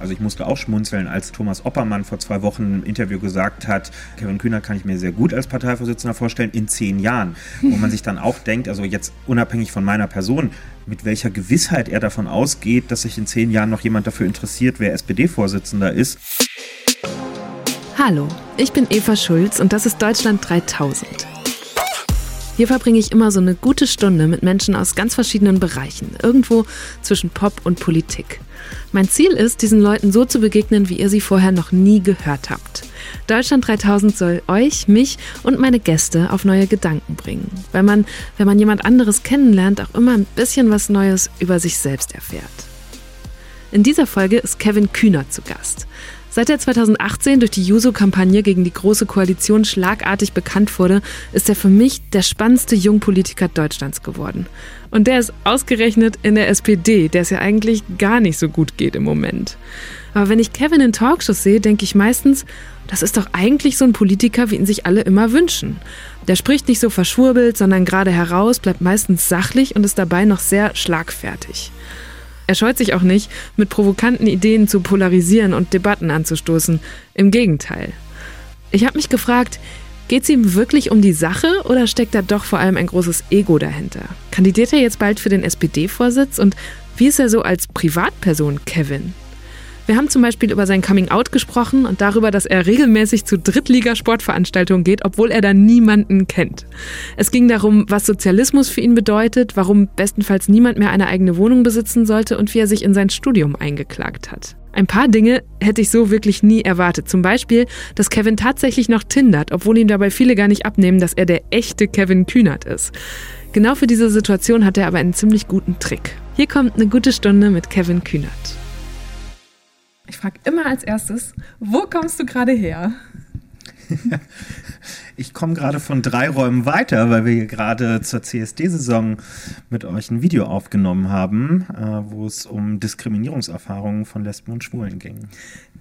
Also ich musste auch schmunzeln, als Thomas Oppermann vor zwei Wochen im Interview gesagt hat, Kevin Kühner kann ich mir sehr gut als Parteivorsitzender vorstellen, in zehn Jahren. Wo man sich dann auch denkt, also jetzt unabhängig von meiner Person, mit welcher Gewissheit er davon ausgeht, dass sich in zehn Jahren noch jemand dafür interessiert, wer SPD-Vorsitzender ist. Hallo, ich bin Eva Schulz und das ist Deutschland 3000. Hier verbringe ich immer so eine gute Stunde mit Menschen aus ganz verschiedenen Bereichen, irgendwo zwischen Pop und Politik. Mein Ziel ist, diesen Leuten so zu begegnen, wie ihr sie vorher noch nie gehört habt. Deutschland 3000 soll euch, mich und meine Gäste auf neue Gedanken bringen, weil man, wenn man jemand anderes kennenlernt, auch immer ein bisschen was Neues über sich selbst erfährt. In dieser Folge ist Kevin Kühner zu Gast. Seit er 2018 durch die Juso-Kampagne gegen die Große Koalition schlagartig bekannt wurde, ist er für mich der spannendste Jungpolitiker Deutschlands geworden. Und der ist ausgerechnet in der SPD, der es ja eigentlich gar nicht so gut geht im Moment. Aber wenn ich Kevin in Talkshows sehe, denke ich meistens, das ist doch eigentlich so ein Politiker, wie ihn sich alle immer wünschen. Der spricht nicht so verschwurbelt, sondern gerade heraus, bleibt meistens sachlich und ist dabei noch sehr schlagfertig. Er scheut sich auch nicht, mit provokanten Ideen zu polarisieren und Debatten anzustoßen. Im Gegenteil. Ich habe mich gefragt, geht es ihm wirklich um die Sache oder steckt da doch vor allem ein großes Ego dahinter? Kandidiert er jetzt bald für den SPD-Vorsitz und wie ist er so als Privatperson, Kevin? Wir haben zum Beispiel über sein Coming-out gesprochen und darüber, dass er regelmäßig zu Drittligasportveranstaltungen geht, obwohl er da niemanden kennt. Es ging darum, was Sozialismus für ihn bedeutet, warum bestenfalls niemand mehr eine eigene Wohnung besitzen sollte und wie er sich in sein Studium eingeklagt hat. Ein paar Dinge hätte ich so wirklich nie erwartet. Zum Beispiel, dass Kevin tatsächlich noch tindert, obwohl ihm dabei viele gar nicht abnehmen, dass er der echte Kevin Kühnert ist. Genau für diese Situation hat er aber einen ziemlich guten Trick. Hier kommt eine gute Stunde mit Kevin Kühnert. Ich frage immer als erstes, wo kommst du gerade her? ich komme gerade von drei Räumen weiter, weil wir hier gerade zur CSD-Saison mit euch ein Video aufgenommen haben, äh, wo es um Diskriminierungserfahrungen von Lesben und Schwulen ging.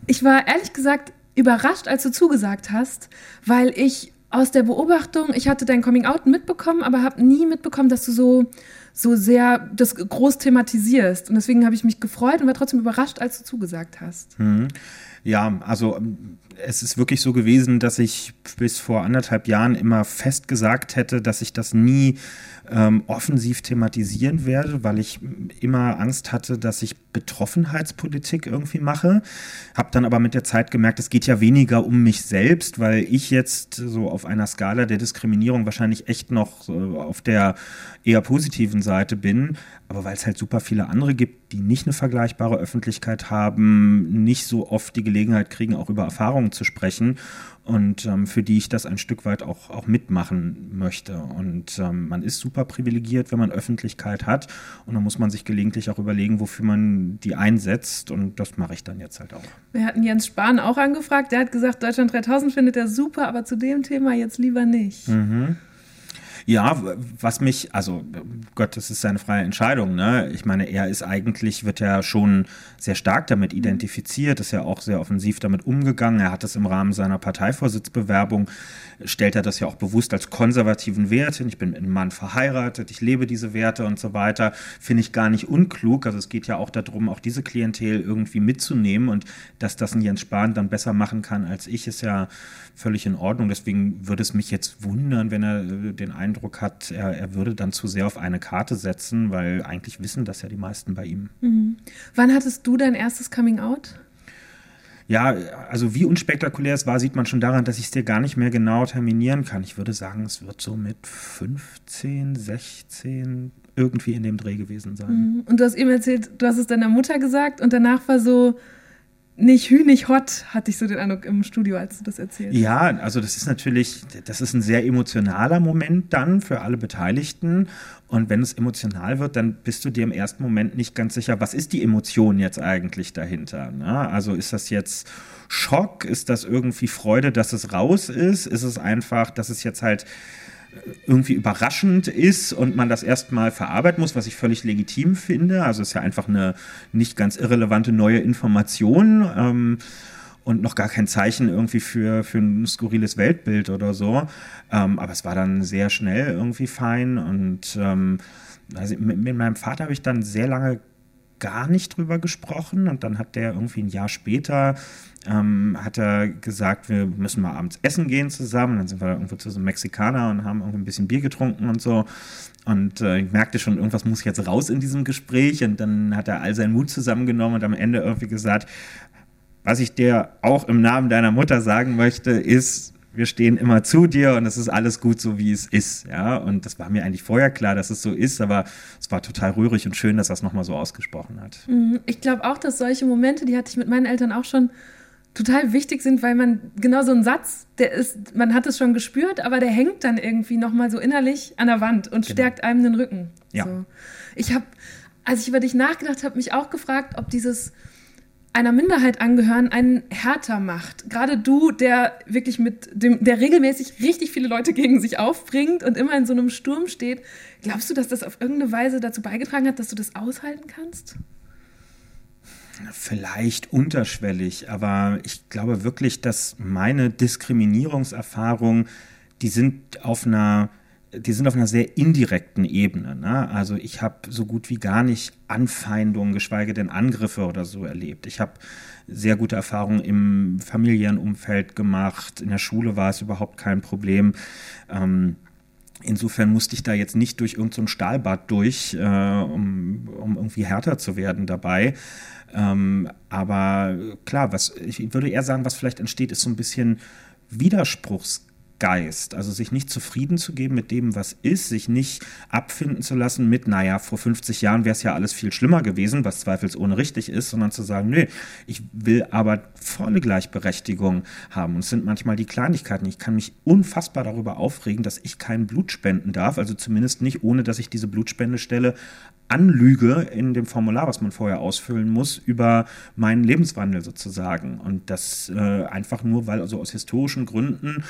Ich war ehrlich gesagt überrascht, als du zugesagt hast, weil ich aus der Beobachtung, ich hatte dein Coming-out mitbekommen, aber habe nie mitbekommen, dass du so so sehr das groß thematisierst. Und deswegen habe ich mich gefreut und war trotzdem überrascht, als du zugesagt hast. Mhm. Ja, also es ist wirklich so gewesen, dass ich bis vor anderthalb Jahren immer fest gesagt hätte, dass ich das nie ähm, offensiv thematisieren werde, weil ich immer Angst hatte, dass ich Betroffenheitspolitik irgendwie mache. Habe dann aber mit der Zeit gemerkt, es geht ja weniger um mich selbst, weil ich jetzt so auf einer Skala der Diskriminierung wahrscheinlich echt noch auf der eher positiven Seite bin, aber weil es halt super viele andere gibt, die nicht eine vergleichbare Öffentlichkeit haben, nicht so oft die Gelegenheit kriegen, auch über Erfahrungen zu sprechen und ähm, für die ich das ein Stück weit auch, auch mitmachen möchte. Und ähm, man ist super privilegiert, wenn man Öffentlichkeit hat und dann muss man sich gelegentlich auch überlegen, wofür man die einsetzt und das mache ich dann jetzt halt auch. Wir hatten Jens Spahn auch angefragt, der hat gesagt, Deutschland 3000 findet er super, aber zu dem Thema jetzt lieber nicht. Mhm. Ja, was mich, also Gott, das ist seine freie Entscheidung. Ne? Ich meine, er ist eigentlich, wird ja schon sehr stark damit identifiziert, ist ja auch sehr offensiv damit umgegangen. Er hat es im Rahmen seiner Parteivorsitzbewerbung, stellt er das ja auch bewusst als konservativen Wert hin. Ich bin mit einem Mann verheiratet, ich lebe diese Werte und so weiter. Finde ich gar nicht unklug. Also es geht ja auch darum, auch diese Klientel irgendwie mitzunehmen und dass das ein Jens Spahn dann besser machen kann als ich, ist ja völlig in Ordnung. Deswegen würde es mich jetzt wundern, wenn er äh, den Eindruck hat, er, er würde dann zu sehr auf eine Karte setzen, weil eigentlich wissen das ja die meisten bei ihm. Mhm. Wann hattest du dein erstes Coming Out? Ja, also wie unspektakulär es war, sieht man schon daran, dass ich es dir gar nicht mehr genau terminieren kann. Ich würde sagen, es wird so mit 15, 16 irgendwie in dem Dreh gewesen sein. Mhm. Und du hast eben erzählt, du hast es deiner Mutter gesagt und danach war so, nicht hü, nicht hot, hatte ich so den Eindruck im Studio, als du das erzählt hast. Ja, also das ist natürlich, das ist ein sehr emotionaler Moment dann für alle Beteiligten. Und wenn es emotional wird, dann bist du dir im ersten Moment nicht ganz sicher, was ist die Emotion jetzt eigentlich dahinter? Ne? Also ist das jetzt Schock? Ist das irgendwie Freude, dass es raus ist? Ist es einfach, dass es jetzt halt irgendwie überraschend ist und man das erstmal verarbeiten muss, was ich völlig legitim finde. Also es ist ja einfach eine nicht ganz irrelevante neue Information ähm, und noch gar kein Zeichen irgendwie für, für ein skurriles Weltbild oder so. Ähm, aber es war dann sehr schnell irgendwie fein und ähm, also mit, mit meinem Vater habe ich dann sehr lange gar nicht drüber gesprochen und dann hat der irgendwie ein Jahr später ähm, hat er gesagt, wir müssen mal abends essen gehen zusammen. Dann sind wir irgendwo zu so einem Mexikaner und haben irgendwie ein bisschen Bier getrunken und so. Und äh, ich merkte schon, irgendwas muss jetzt raus in diesem Gespräch. Und dann hat er all seinen Mut zusammengenommen und am Ende irgendwie gesagt, was ich dir auch im Namen deiner Mutter sagen möchte, ist, wir stehen immer zu dir und es ist alles gut so, wie es ist. Ja, und das war mir eigentlich vorher klar, dass es so ist, aber es war total rührig und schön, dass er es nochmal so ausgesprochen hat. Mhm. Ich glaube auch, dass solche Momente, die hatte ich mit meinen Eltern auch schon total wichtig sind, weil man genau so ein Satz, der ist, man hat es schon gespürt, aber der hängt dann irgendwie nochmal so innerlich an der Wand und genau. stärkt einem den Rücken. Ja. So. Ich habe, als ich über dich nachgedacht habe, mich auch gefragt, ob dieses einer Minderheit angehören einen härter macht. Gerade du, der wirklich mit dem, der regelmäßig richtig viele Leute gegen sich aufbringt und immer in so einem Sturm steht, glaubst du, dass das auf irgendeine Weise dazu beigetragen hat, dass du das aushalten kannst? Vielleicht unterschwellig, aber ich glaube wirklich, dass meine Diskriminierungserfahrungen, die sind auf einer die sind auf einer sehr indirekten Ebene. Ne? Also ich habe so gut wie gar nicht Anfeindungen, geschweige denn Angriffe oder so erlebt. Ich habe sehr gute Erfahrungen im familiären Umfeld gemacht. In der Schule war es überhaupt kein Problem. Ähm, insofern musste ich da jetzt nicht durch irgendein so Stahlbad durch, äh, um, um irgendwie härter zu werden dabei. Ähm, aber klar, was ich würde eher sagen, was vielleicht entsteht, ist so ein bisschen Widerspruchs Geist, also sich nicht zufrieden zu geben mit dem, was ist, sich nicht abfinden zu lassen mit, naja, vor 50 Jahren wäre es ja alles viel schlimmer gewesen, was zweifelsohne richtig ist, sondern zu sagen, nö, ich will aber volle Gleichberechtigung haben. Und es sind manchmal die Kleinigkeiten. Ich kann mich unfassbar darüber aufregen, dass ich kein Blut spenden darf, also zumindest nicht, ohne dass ich diese Blutspendestelle anlüge in dem Formular, was man vorher ausfüllen muss, über meinen Lebenswandel sozusagen. Und das äh, einfach nur, weil also aus historischen Gründen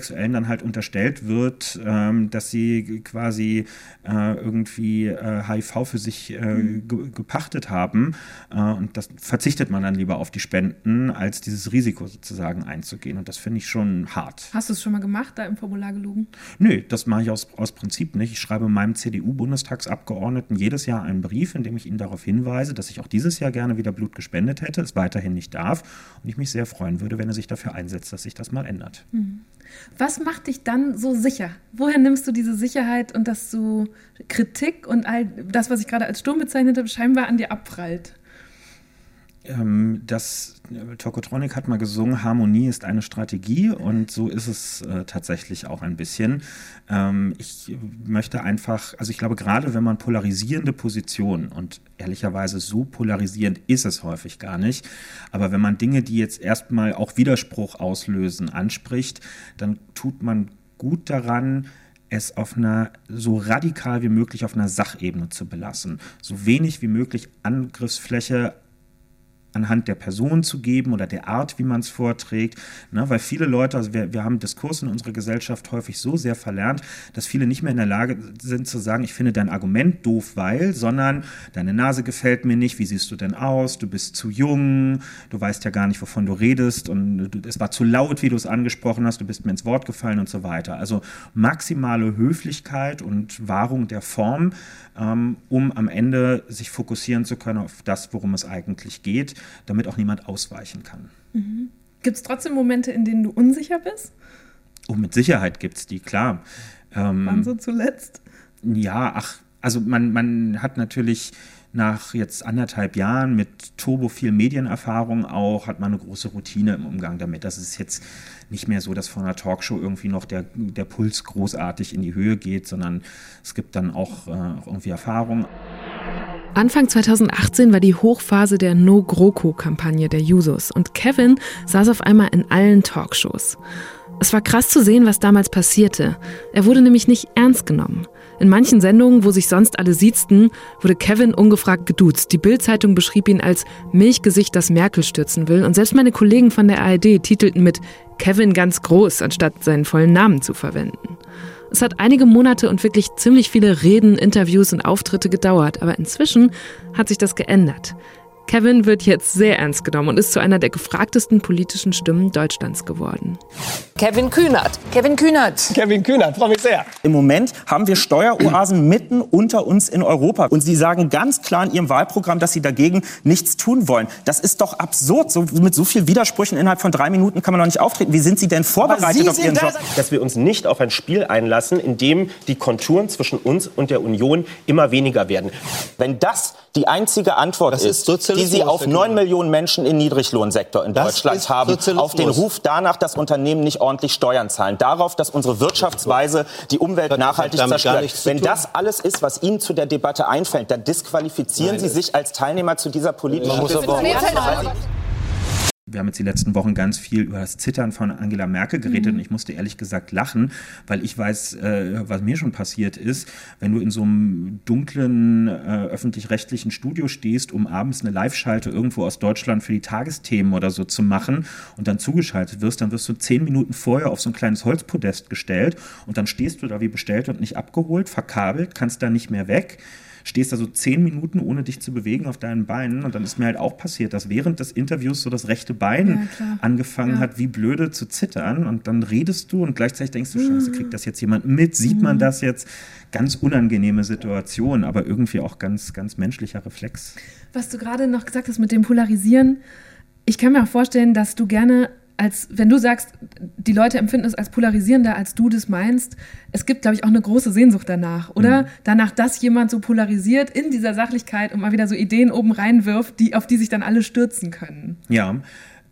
Homosexuellen dann halt unterstellt wird, ähm, dass sie quasi äh, irgendwie äh, HIV für sich äh, mhm. ge gepachtet haben. Äh, und das verzichtet man dann lieber auf die Spenden, als dieses Risiko sozusagen einzugehen. Und das finde ich schon hart. Hast du es schon mal gemacht, da im Formular gelogen? Nö, das mache ich aus, aus Prinzip nicht. Ich schreibe meinem CDU-Bundestagsabgeordneten jedes Jahr einen Brief, in dem ich ihn darauf hinweise, dass ich auch dieses Jahr gerne wieder Blut gespendet hätte, es weiterhin nicht darf und ich mich sehr freuen würde, wenn er sich dafür einsetzt, dass sich das mal ändert. Mhm. Was macht dich dann so sicher? Woher nimmst du diese Sicherheit und dass du Kritik und all das, was ich gerade als Sturm bezeichnet habe, scheinbar an dir abprallt? Ähm, das Tokotronic hat mal gesungen, Harmonie ist eine Strategie und so ist es äh, tatsächlich auch ein bisschen. Ähm, ich möchte einfach, also ich glaube gerade wenn man polarisierende Positionen und ehrlicherweise so polarisierend ist es häufig gar nicht, aber wenn man Dinge, die jetzt erstmal auch Widerspruch auslösen, anspricht, dann tut man gut daran, es auf einer so radikal wie möglich auf einer Sachebene zu belassen. So wenig wie möglich Angriffsfläche anhand der Person zu geben oder der Art, wie man es vorträgt. Ne? Weil viele Leute, also wir, wir haben Diskurs in unserer Gesellschaft häufig so sehr verlernt, dass viele nicht mehr in der Lage sind zu sagen, ich finde dein Argument doof, weil, sondern deine Nase gefällt mir nicht, wie siehst du denn aus, du bist zu jung, du weißt ja gar nicht, wovon du redest und es war zu laut, wie du es angesprochen hast, du bist mir ins Wort gefallen und so weiter. Also maximale Höflichkeit und Wahrung der Form, um am Ende sich fokussieren zu können auf das, worum es eigentlich geht damit auch niemand ausweichen kann. Mhm. Gibt es trotzdem Momente, in denen du unsicher bist? Oh, mit Sicherheit gibt es die, klar. Ähm, Wann so zuletzt? Ja, ach, also man, man hat natürlich nach jetzt anderthalb Jahren mit turbo viel Medienerfahrung auch, hat man eine große Routine im Umgang damit. Das ist jetzt nicht mehr so, dass vor einer Talkshow irgendwie noch der, der Puls großartig in die Höhe geht, sondern es gibt dann auch, äh, auch irgendwie Erfahrung. Anfang 2018 war die Hochphase der No-GroKo-Kampagne der Jusos und Kevin saß auf einmal in allen Talkshows. Es war krass zu sehen, was damals passierte. Er wurde nämlich nicht ernst genommen. In manchen Sendungen, wo sich sonst alle siezten, wurde Kevin ungefragt geduzt. Die Bild-Zeitung beschrieb ihn als Milchgesicht, das Merkel stürzen will. Und selbst meine Kollegen von der ARD titelten mit Kevin ganz groß, anstatt seinen vollen Namen zu verwenden. Es hat einige Monate und wirklich ziemlich viele Reden, Interviews und Auftritte gedauert, aber inzwischen hat sich das geändert. Kevin wird jetzt sehr ernst genommen und ist zu einer der gefragtesten politischen Stimmen Deutschlands geworden. Kevin Kühnert. Kevin Kühnert. Kevin Kühnert, freue mich sehr. Im Moment haben wir Steueroasen mitten unter uns in Europa. Und Sie sagen ganz klar in Ihrem Wahlprogramm, dass Sie dagegen nichts tun wollen. Das ist doch absurd. So, mit so vielen Widersprüchen innerhalb von drei Minuten kann man doch nicht auftreten. Wie sind Sie denn vorbereitet Sie auf Ihren Job? Dass wir uns nicht auf ein Spiel einlassen, in dem die Konturen zwischen uns und der Union immer weniger werden. Wenn das die einzige Antwort Das ist, ist die Sie auf Herr neun Kühner. Millionen Menschen im Niedriglohnsektor in Das Deutschland haben, Sozialismus. auf den Ruf danach, dass Unternehmen nicht ordentlich Steuern zahlen, darauf, dass unsere Wirtschaftsweise die Umwelt nachhaltig zerstört. Wenn das alles ist, was Ihnen zu der Debatte einfällt, dann disqualifizieren Nein, Sie sich als Teilnehmer zu dieser politischen auch Wir haben jetzt die letzten Wochen ganz viel über das Zittern von Angela Merkel geredet und ich musste ehrlich gesagt lachen, weil ich weiß, äh, was mir schon passiert ist, wenn du in so einem dunklen äh, öffentlich-rechtlichen Studio stehst, um abends eine Live-Schalte irgendwo aus Deutschland für die Tagesthemen oder so zu machen und dann zugeschaltet wirst, dann wirst du zehn Minuten vorher auf so ein kleines Holzpodest gestellt und dann stehst du da wie bestellt und nicht abgeholt, verkabelt, kannst da nicht mehr weg stehst da so zehn Minuten, ohne dich zu bewegen auf deinen Beinen. Und dann ist mir halt auch passiert, dass während des Interviews so das rechte Bein angefangen hat, wie blöde zu zittern. Und dann redest du und gleichzeitig denkst du, Scheiße, kriegt das jetzt jemand mit? Sieht man das jetzt? Ganz unangenehme Situation, aber irgendwie auch ganz, ganz menschlicher Reflex. Was du gerade noch gesagt hast mit dem Polarisieren, ich kann mir auch vorstellen, dass du gerne als, wenn du sagst, die Leute empfinden es als polarisierender, als du das meinst, es gibt, glaube ich, auch eine große Sehnsucht danach, oder? Danach, dass jemand so polarisiert in dieser Sachlichkeit und mal wieder so Ideen oben reinwirft, die, auf die sich dann alle stürzen können. Ja,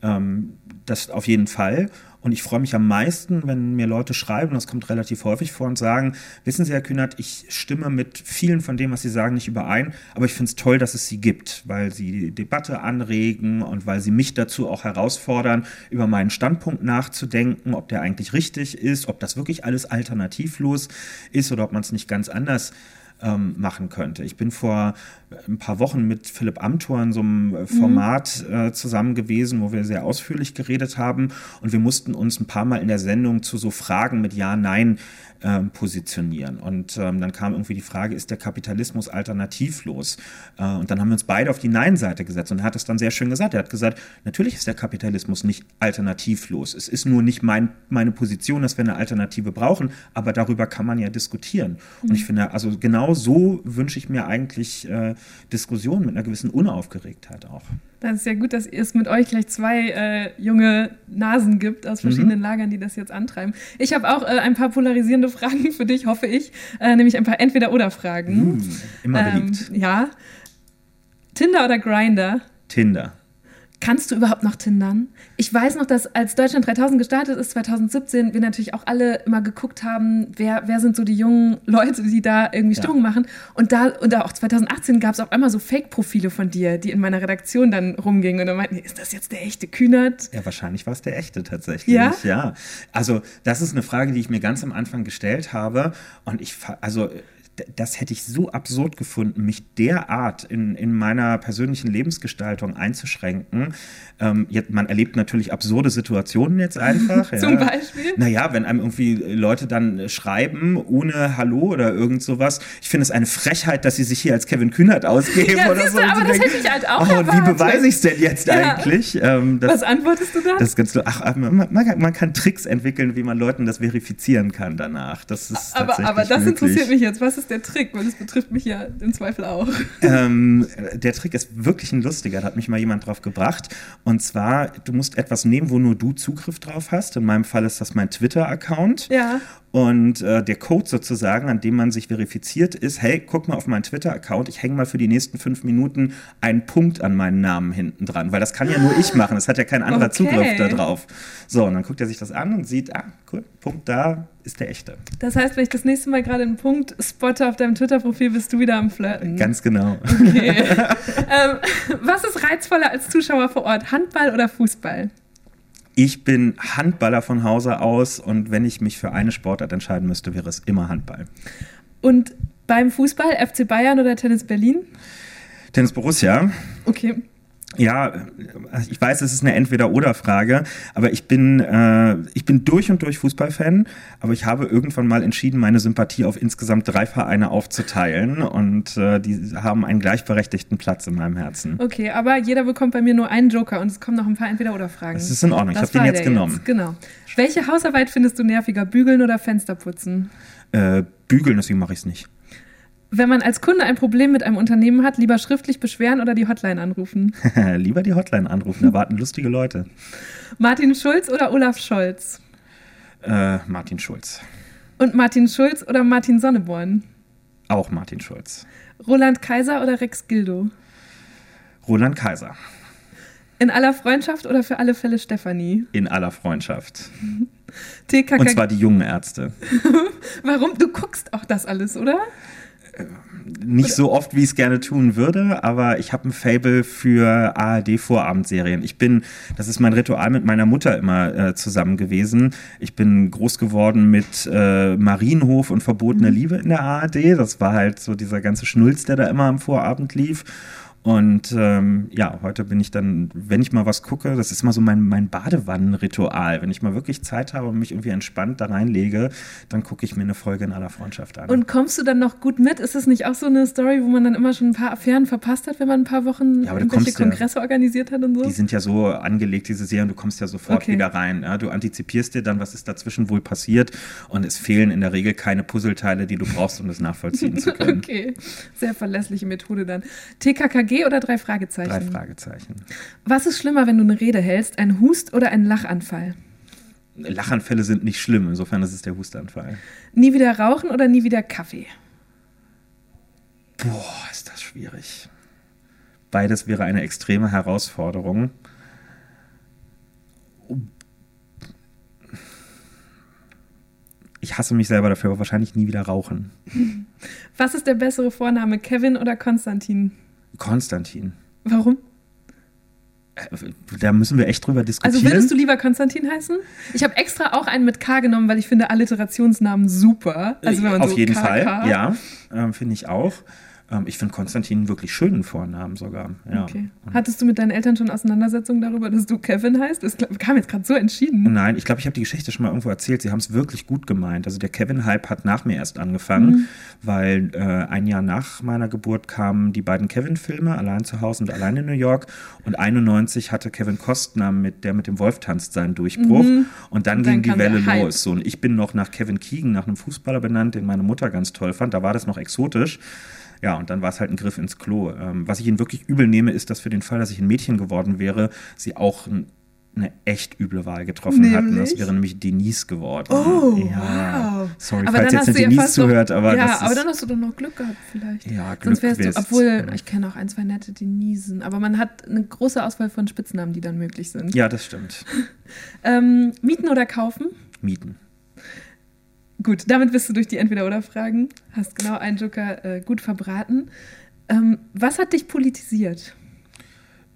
ähm, das auf jeden Fall. Und ich freue mich am meisten, wenn mir Leute schreiben, das kommt relativ häufig vor, und sagen, wissen Sie, Herr Kühnert, ich stimme mit vielen von dem, was Sie sagen, nicht überein, aber ich finde es toll, dass es Sie gibt, weil Sie die Debatte anregen und weil Sie mich dazu auch herausfordern, über meinen Standpunkt nachzudenken, ob der eigentlich richtig ist, ob das wirklich alles alternativlos ist oder ob man es nicht ganz anders ähm, machen könnte. Ich bin vor ein paar Wochen mit Philipp Amthor in so einem äh, Format äh, zusammen gewesen, wo wir sehr ausführlich geredet haben und wir mussten uns ein paar Mal in der Sendung zu so Fragen mit Ja, Nein ähm, positionieren. Und ähm, dann kam irgendwie die Frage, ist der Kapitalismus alternativlos? Äh, und dann haben wir uns beide auf die Nein-Seite gesetzt und er hat es dann sehr schön gesagt. Er hat gesagt, natürlich ist der Kapitalismus nicht alternativlos. Es ist nur nicht mein, meine Position, dass wir eine Alternative brauchen, aber darüber kann man ja diskutieren. Und ich finde, also genau so wünsche ich mir eigentlich äh, Diskussionen mit einer gewissen Unaufgeregtheit auch. Das ist ja gut, dass es mit euch gleich zwei äh, junge Nasen gibt aus verschiedenen Lagern, die das jetzt antreiben. Ich habe auch äh, ein paar polarisierende Fragen für dich, hoffe ich, äh, nämlich ein paar Entweder-Oder-Fragen. Hm, immer beliebt. ja. Tinder oder Grinder? Tinder. Kannst du überhaupt noch tindern? Ich weiß noch, dass als Deutschland 3000 gestartet ist, 2017, wir natürlich auch alle immer geguckt haben, wer, wer sind so die jungen Leute, die da irgendwie Ja. Stimmung machen. Und da, und da auch 2018 gab es auf einmal so Fake-Profile von dir, die in meiner Redaktion dann rumgingen. Und dann meinten, ist das jetzt der echte Kühnert? Ja, wahrscheinlich war es der echte tatsächlich. Ja? ja. Also, das ist eine Frage, die ich mir ganz am Anfang gestellt habe. Und ich, also, das hätte ich so absurd gefunden, mich derart in, in meiner persönlichen Lebensgestaltung einzuschränken. Ähm, jetzt, man erlebt natürlich absurde Situationen jetzt einfach. Zum ja. Beispiel? Naja, wenn einem irgendwie Leute dann schreiben, ohne Hallo oder irgend sowas. Ich finde es eine Frechheit, dass sie sich hier als Kevin Kühnert ausgeben Ja, oder so. du, aber das denken, hätte ich halt auch oh, wie beweise ich es denn jetzt Ja. eigentlich? Ähm, das, Was antwortest du da? das ganz ach, man, man, man kann Tricks entwickeln, wie man Leuten das verifizieren kann danach. Das ist aber, aber das möglich. interessiert mich jetzt. Was ist der Trick? Weil das betrifft mich ja im Zweifel auch. Ähm, der Trick ist wirklich ein lustiger, da hat mich mal jemand drauf gebracht. Und zwar, du musst etwas nehmen, wo nur du Zugriff drauf hast. In meinem Fall ist das mein Twitter-Account. Ja. Und äh, der Code sozusagen, an dem man sich verifiziert, ist, hey, guck mal auf meinen Twitter-Account, ich hänge mal für die nächsten fünf Minuten einen Punkt an meinen Namen hinten dran, weil das kann ja nur ich machen, das hat ja kein anderer Okay. Zugriff da drauf. So, und dann guckt er sich das an und sieht, ah, cool, Punkt da ist der echte. Das heißt, wenn ich das nächste Mal gerade einen Punkt spotte auf deinem Twitter-Profil, bist du wieder am Flirten. Ganz genau. Okay. ähm, was ist reizvoller als Zuschauer vor Ort? Handball oder Fußball? Ich bin Handballer von Hause aus und wenn ich mich für eine Sportart entscheiden müsste, wäre es immer Handball. Und beim Fußball FC Bayern oder Tennis Berlin? Tennis Borussia, Okay. Ja, ich weiß, es ist eine Entweder-Oder-Frage, aber ich bin, äh, ich bin durch und durch Fußballfan, aber ich habe irgendwann mal entschieden, meine Sympathie auf insgesamt drei Vereine aufzuteilen und äh, die haben einen gleichberechtigten Platz in meinem Herzen. Okay, aber jeder bekommt bei mir nur einen Joker und es kommen noch ein paar Entweder-Oder-Fragen. Das ist in Ordnung, ich habe den jetzt genommen. Jetzt. Genau. Welche Hausarbeit findest du nerviger, bügeln oder Fenster putzen? Äh, bügeln, deswegen mache ich es nicht. Wenn man als Kunde ein Problem mit einem Unternehmen hat, lieber schriftlich beschweren oder die Hotline anrufen? lieber die Hotline anrufen, da warten lustige Leute. Martin Schulz oder Olaf Scholz? Äh, Martin Schulz. Und Martin Schulz oder Martin Sonneborn? Auch Martin Schulz. Roland Kaiser oder Rex Gildo? Roland Kaiser. In aller Freundschaft oder für alle Fälle Stefanie? In aller Freundschaft. TKK Und zwar die jungen Ärzte. Warum? Du guckst auch das alles, oder? Nicht so oft, wie ich es gerne tun würde, aber ich habe ein Fable für ARD-Vorabendserien. Ich bin, das ist mein Ritual mit meiner Mutter immer äh, zusammen gewesen. Ich bin groß geworden mit äh, Marienhof und verbotene mhm. Liebe in der ARD. Das war halt so dieser ganze Schnulz, der da immer am Vorabend lief. Und ähm, ja, heute bin ich dann, wenn ich mal was gucke, das ist immer so mein, mein Badewannenritual. Wenn ich mal wirklich Zeit habe und mich irgendwie entspannt da reinlege, dann gucke ich mir eine Folge in aller Freundschaft an. Und kommst du dann noch gut mit? Ist das nicht auch so eine Story, wo man dann immer schon ein paar Affären verpasst hat, wenn man ein paar Wochen ja, irgendwelche Kongresse ja, organisiert hat und so? Die sind ja so angelegt, diese Serien, du kommst ja sofort okay. wieder rein. Ja? Du antizipierst dir dann, was ist dazwischen wohl passiert und es fehlen in der Regel keine Puzzleteile, die du brauchst, um das nachvollziehen zu können. okay, sehr verlässliche Methode dann. TKKG oder drei Fragezeichen? Drei Fragezeichen. Was ist schlimmer, wenn du eine Rede hältst? Ein Hust oder ein Lachanfall? Lachanfälle sind nicht schlimm, insofern ist es der Hustanfall. Nie wieder rauchen oder nie wieder Kaffee? Boah, ist das schwierig. Beides wäre eine extreme Herausforderung. Ich hasse mich selber dafür, aber wahrscheinlich nie wieder rauchen. Was ist der bessere Vorname, Kevin oder Konstantin? Konstantin. Warum? Äh, da müssen wir echt drüber diskutieren. Also würdest du lieber Konstantin heißen? Ich habe extra auch einen mit K genommen, weil ich finde Alliterationsnamen super. Also wenn man Auf so jeden K, Fall, K. ja, äh, finde ich auch. Ähm, ich finde Konstantin wirklich schönen Vornamen sogar. Ja. Okay. Hattest du mit deinen Eltern schon Auseinandersetzungen darüber, dass du Kevin heißt? Das kam jetzt gerade so entschieden. Nein, ich glaube, ich habe die Geschichte schon mal irgendwo erzählt. Sie haben es wirklich gut gemeint. Also der Kevin-Hype hat nach mir erst angefangen, mhm. weil äh, ein Jahr nach meiner Geburt kamen die beiden Kevin-Filme, Allein zu Hause und Allein in New York. Und 91 hatte Kevin Kostner, mit, der mit dem Wolf tanzt, seinen Durchbruch. Mhm. Und dann, und dann ging die Welle los. So, und ich bin noch nach Kevin Keegan, nach einem Fußballer benannt, den meine Mutter ganz toll fand. Da war das noch exotisch. Ja, und dann war es halt ein Griff ins Klo. Ähm, was ich ihnen wirklich übel nehme, ist, dass für den Fall, dass ich ein Mädchen geworden wäre, sie auch ein eine echt üble Wahl getroffen nämlich? hatten. Das wäre nämlich Denise geworden. Oh, ja. wow. Sorry, aber falls jetzt eine Denise zuhört, aber Ja, das aber dann hast du doch noch Glück gehabt vielleicht. Ja, Glück Sonst wärst du, obwohl, ich kenne auch ein, zwei nette Denisen, aber man hat eine große Auswahl von Spitznamen, die dann möglich sind. Ja, das stimmt. ähm, mieten oder kaufen? Mieten. Gut, damit bist du durch die Entweder-Oder-Fragen. Hast genau einen Joker äh, gut verbraten. Ähm, was hat dich politisiert?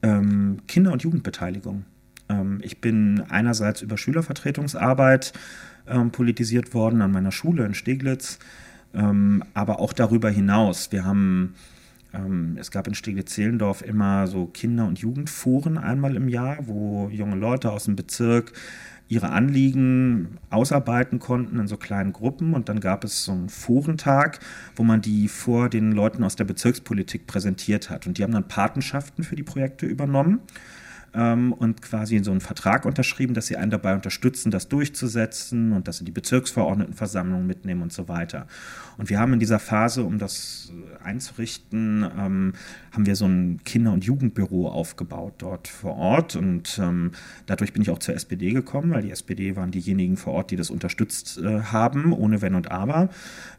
Ähm, Kinder- und Jugendbeteiligung. Ähm, ich bin einerseits über Schülervertretungsarbeit ähm, politisiert worden an meiner Schule in Steglitz, ähm, aber auch darüber hinaus. Wir haben ähm, es gab in Steglitz-Zehlendorf immer so Kinder- und Jugendforen einmal im Jahr, wo junge Leute aus dem Bezirk ihre Anliegen ausarbeiten konnten in so kleinen Gruppen. Und dann gab es so einen Forentag, wo man die vor den Leuten aus der Bezirkspolitik präsentiert hat. Und die haben dann Patenschaften für die Projekte übernommen ähm, und quasi in so einen Vertrag unterschrieben, dass sie einen dabei unterstützen, das durchzusetzen und dass sie die Bezirksverordnetenversammlung mitnehmen und so weiter. Und wir haben in dieser Phase, um das einzurichten, ähm, haben wir so ein Kinder- und Jugendbüro aufgebaut dort vor Ort. Und ähm, dadurch bin ich auch zur SPD gekommen, weil die SPD waren diejenigen vor Ort, die das unterstützt äh, haben, ohne Wenn und Aber,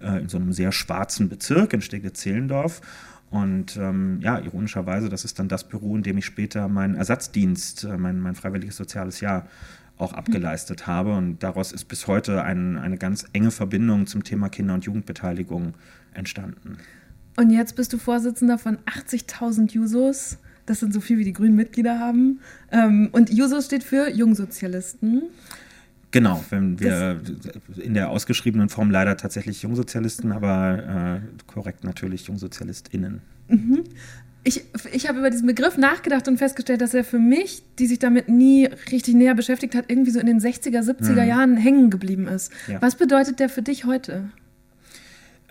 äh, in so einem sehr schwarzen Bezirk in Steglitz-Zehlendorf. Und ähm, ja, ironischerweise, das ist dann das Büro, in dem ich später meinen Ersatzdienst, äh, mein, mein freiwilliges soziales Jahr auch abgeleistet habe. Und daraus ist bis heute ein, eine ganz enge Verbindung zum Thema Kinder- und Jugendbeteiligung entstanden. Und jetzt bist du Vorsitzender von 80.000 Jusos. Das sind so viel, wie die Grünen Mitglieder haben. Ähm, und Jusos steht für Jungsozialisten. Genau, wenn wir das in der ausgeschriebenen Form leider tatsächlich Jungsozialisten, aber äh, korrekt natürlich JungsozialistInnen. Mhm. ich, ich habe über diesen Begriff nachgedacht und festgestellt, dass er für mich, die sich damit nie richtig näher beschäftigt hat, irgendwie so in den 60er, 70er hm. Jahren hängen geblieben ist. Ja. Was bedeutet der für dich heute?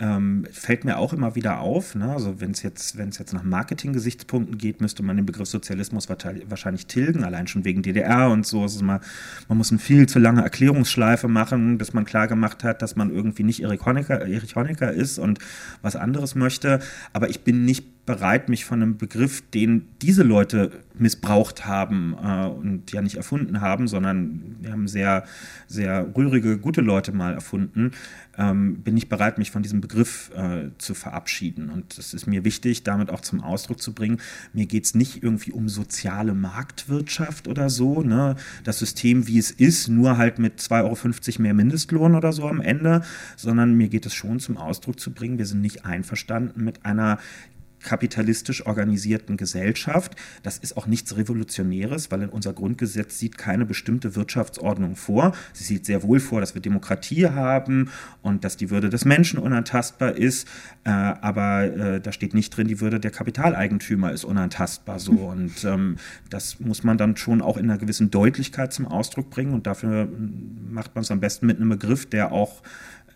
Ähm, fällt mir auch immer wieder auf. Ne? Also wenn es jetzt, es jetzt nach Marketing-Gesichtspunkten geht, müsste man den Begriff Sozialismus wahrscheinlich tilgen, allein schon wegen DDR und so. Also man, man muss eine viel zu lange Erklärungsschleife machen, bis man klar gemacht hat, dass man irgendwie nicht Erich Honecker, Erich Honecker ist und was anderes möchte. Aber ich bin nicht bereit, mich von einem Begriff, den diese Leute missbraucht haben äh, und ja nicht erfunden haben, sondern wir haben sehr, sehr rührige, gute Leute mal erfunden, ähm, bin ich bereit, mich von diesem Begriff äh, zu verabschieden. Und es ist mir wichtig, damit auch zum Ausdruck zu bringen, mir geht es nicht irgendwie um soziale Marktwirtschaft oder so, ne? das System, wie es ist, nur halt mit 2,50 Euro mehr Mindestlohn oder so am Ende, sondern mir geht es schon zum Ausdruck zu bringen, wir sind nicht einverstanden mit einer kapitalistisch organisierten Gesellschaft. Das ist auch nichts Revolutionäres, weil in unser Grundgesetz sieht keine bestimmte Wirtschaftsordnung vor. Sie sieht sehr wohl vor, dass wir Demokratie haben und dass die Würde des Menschen unantastbar ist, äh, aber äh, da steht nicht drin, die Würde der Kapitaleigentümer ist unantastbar so. Und ähm, das muss man dann schon auch in einer gewissen Deutlichkeit zum Ausdruck bringen und dafür macht man es am besten mit einem Begriff, der auch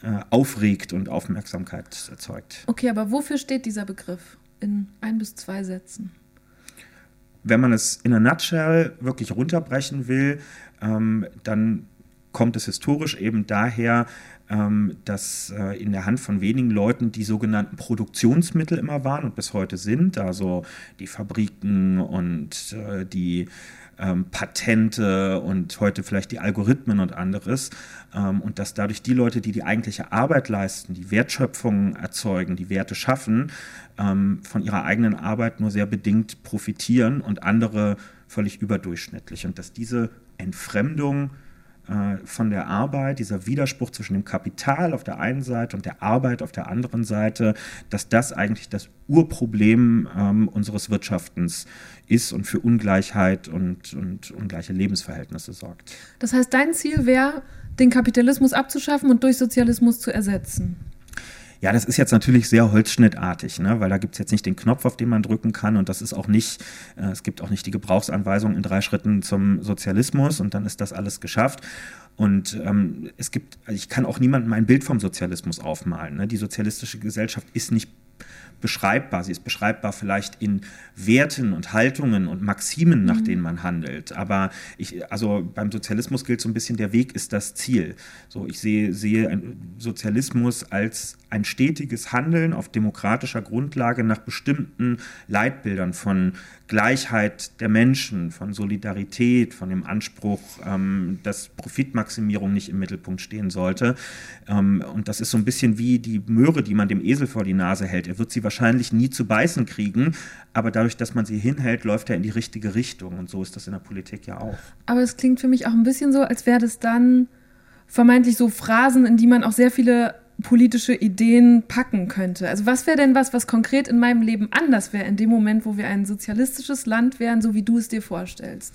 äh, aufregt und Aufmerksamkeit erzeugt. Okay, aber wofür steht dieser Begriff? In ein bis zwei Sätzen? Wenn man es in a nutshell wirklich runterbrechen will, ähm, dann kommt es historisch eben daher, ähm, dass äh, in der Hand von wenigen Leuten die sogenannten Produktionsmittel immer waren und bis heute sind, also die Fabriken und äh, die ähm, Patente und heute vielleicht die Algorithmen und anderes. Ähm, und dass dadurch die Leute, die die eigentliche Arbeit leisten, die Wertschöpfung erzeugen, die Werte schaffen, ähm, von ihrer eigenen Arbeit nur sehr bedingt profitieren und andere völlig überdurchschnittlich. Und dass diese Entfremdung äh, von der Arbeit, dieser Widerspruch zwischen dem Kapital auf der einen Seite und der Arbeit auf der anderen Seite, dass das eigentlich das Urproblem ähm, unseres Wirtschaftens ist und für Ungleichheit und, und ungleiche Lebensverhältnisse sorgt. Das heißt, dein Ziel wäre, den Kapitalismus abzuschaffen und durch Sozialismus zu ersetzen? Ja, das ist jetzt natürlich sehr holzschnittartig, ne? weil da gibt es jetzt nicht den Knopf, auf den man drücken kann und das ist auch nicht, äh, es gibt auch nicht die Gebrauchsanweisung in drei Schritten zum Sozialismus und dann ist das alles geschafft. Und ähm, es gibt, also ich kann auch niemandem ein Bild vom Sozialismus aufmalen. Ne? Die sozialistische Gesellschaft ist nicht beschreibbar. Sie ist beschreibbar vielleicht in Werten und Haltungen und Maximen, nach mhm. denen man handelt. Aber ich, also beim Sozialismus gilt so ein bisschen, der Weg ist das Ziel. So, ich sehe, sehe Sozialismus als ein stetiges Handeln auf demokratischer Grundlage nach bestimmten Leitbildern von Gleichheit der Menschen, von Solidarität, von dem Anspruch, ähm, dass Profitmaximierung nicht im Mittelpunkt stehen sollte. Ähm, und das ist so ein bisschen wie die Möhre, die man dem Esel vor die Nase hält. Er wird sie wahrscheinlich nie zu beißen kriegen, aber dadurch, dass man sie hinhält, läuft er in die richtige Richtung. Und so ist das in der Politik ja auch. Aber es klingt für mich auch ein bisschen so, als wäre das dann vermeintlich so Phrasen, in die man auch sehr viele politische Ideen packen könnte. Also was wäre denn was, was konkret in meinem Leben anders wäre in dem Moment, wo wir ein sozialistisches Land wären, so wie du es dir vorstellst?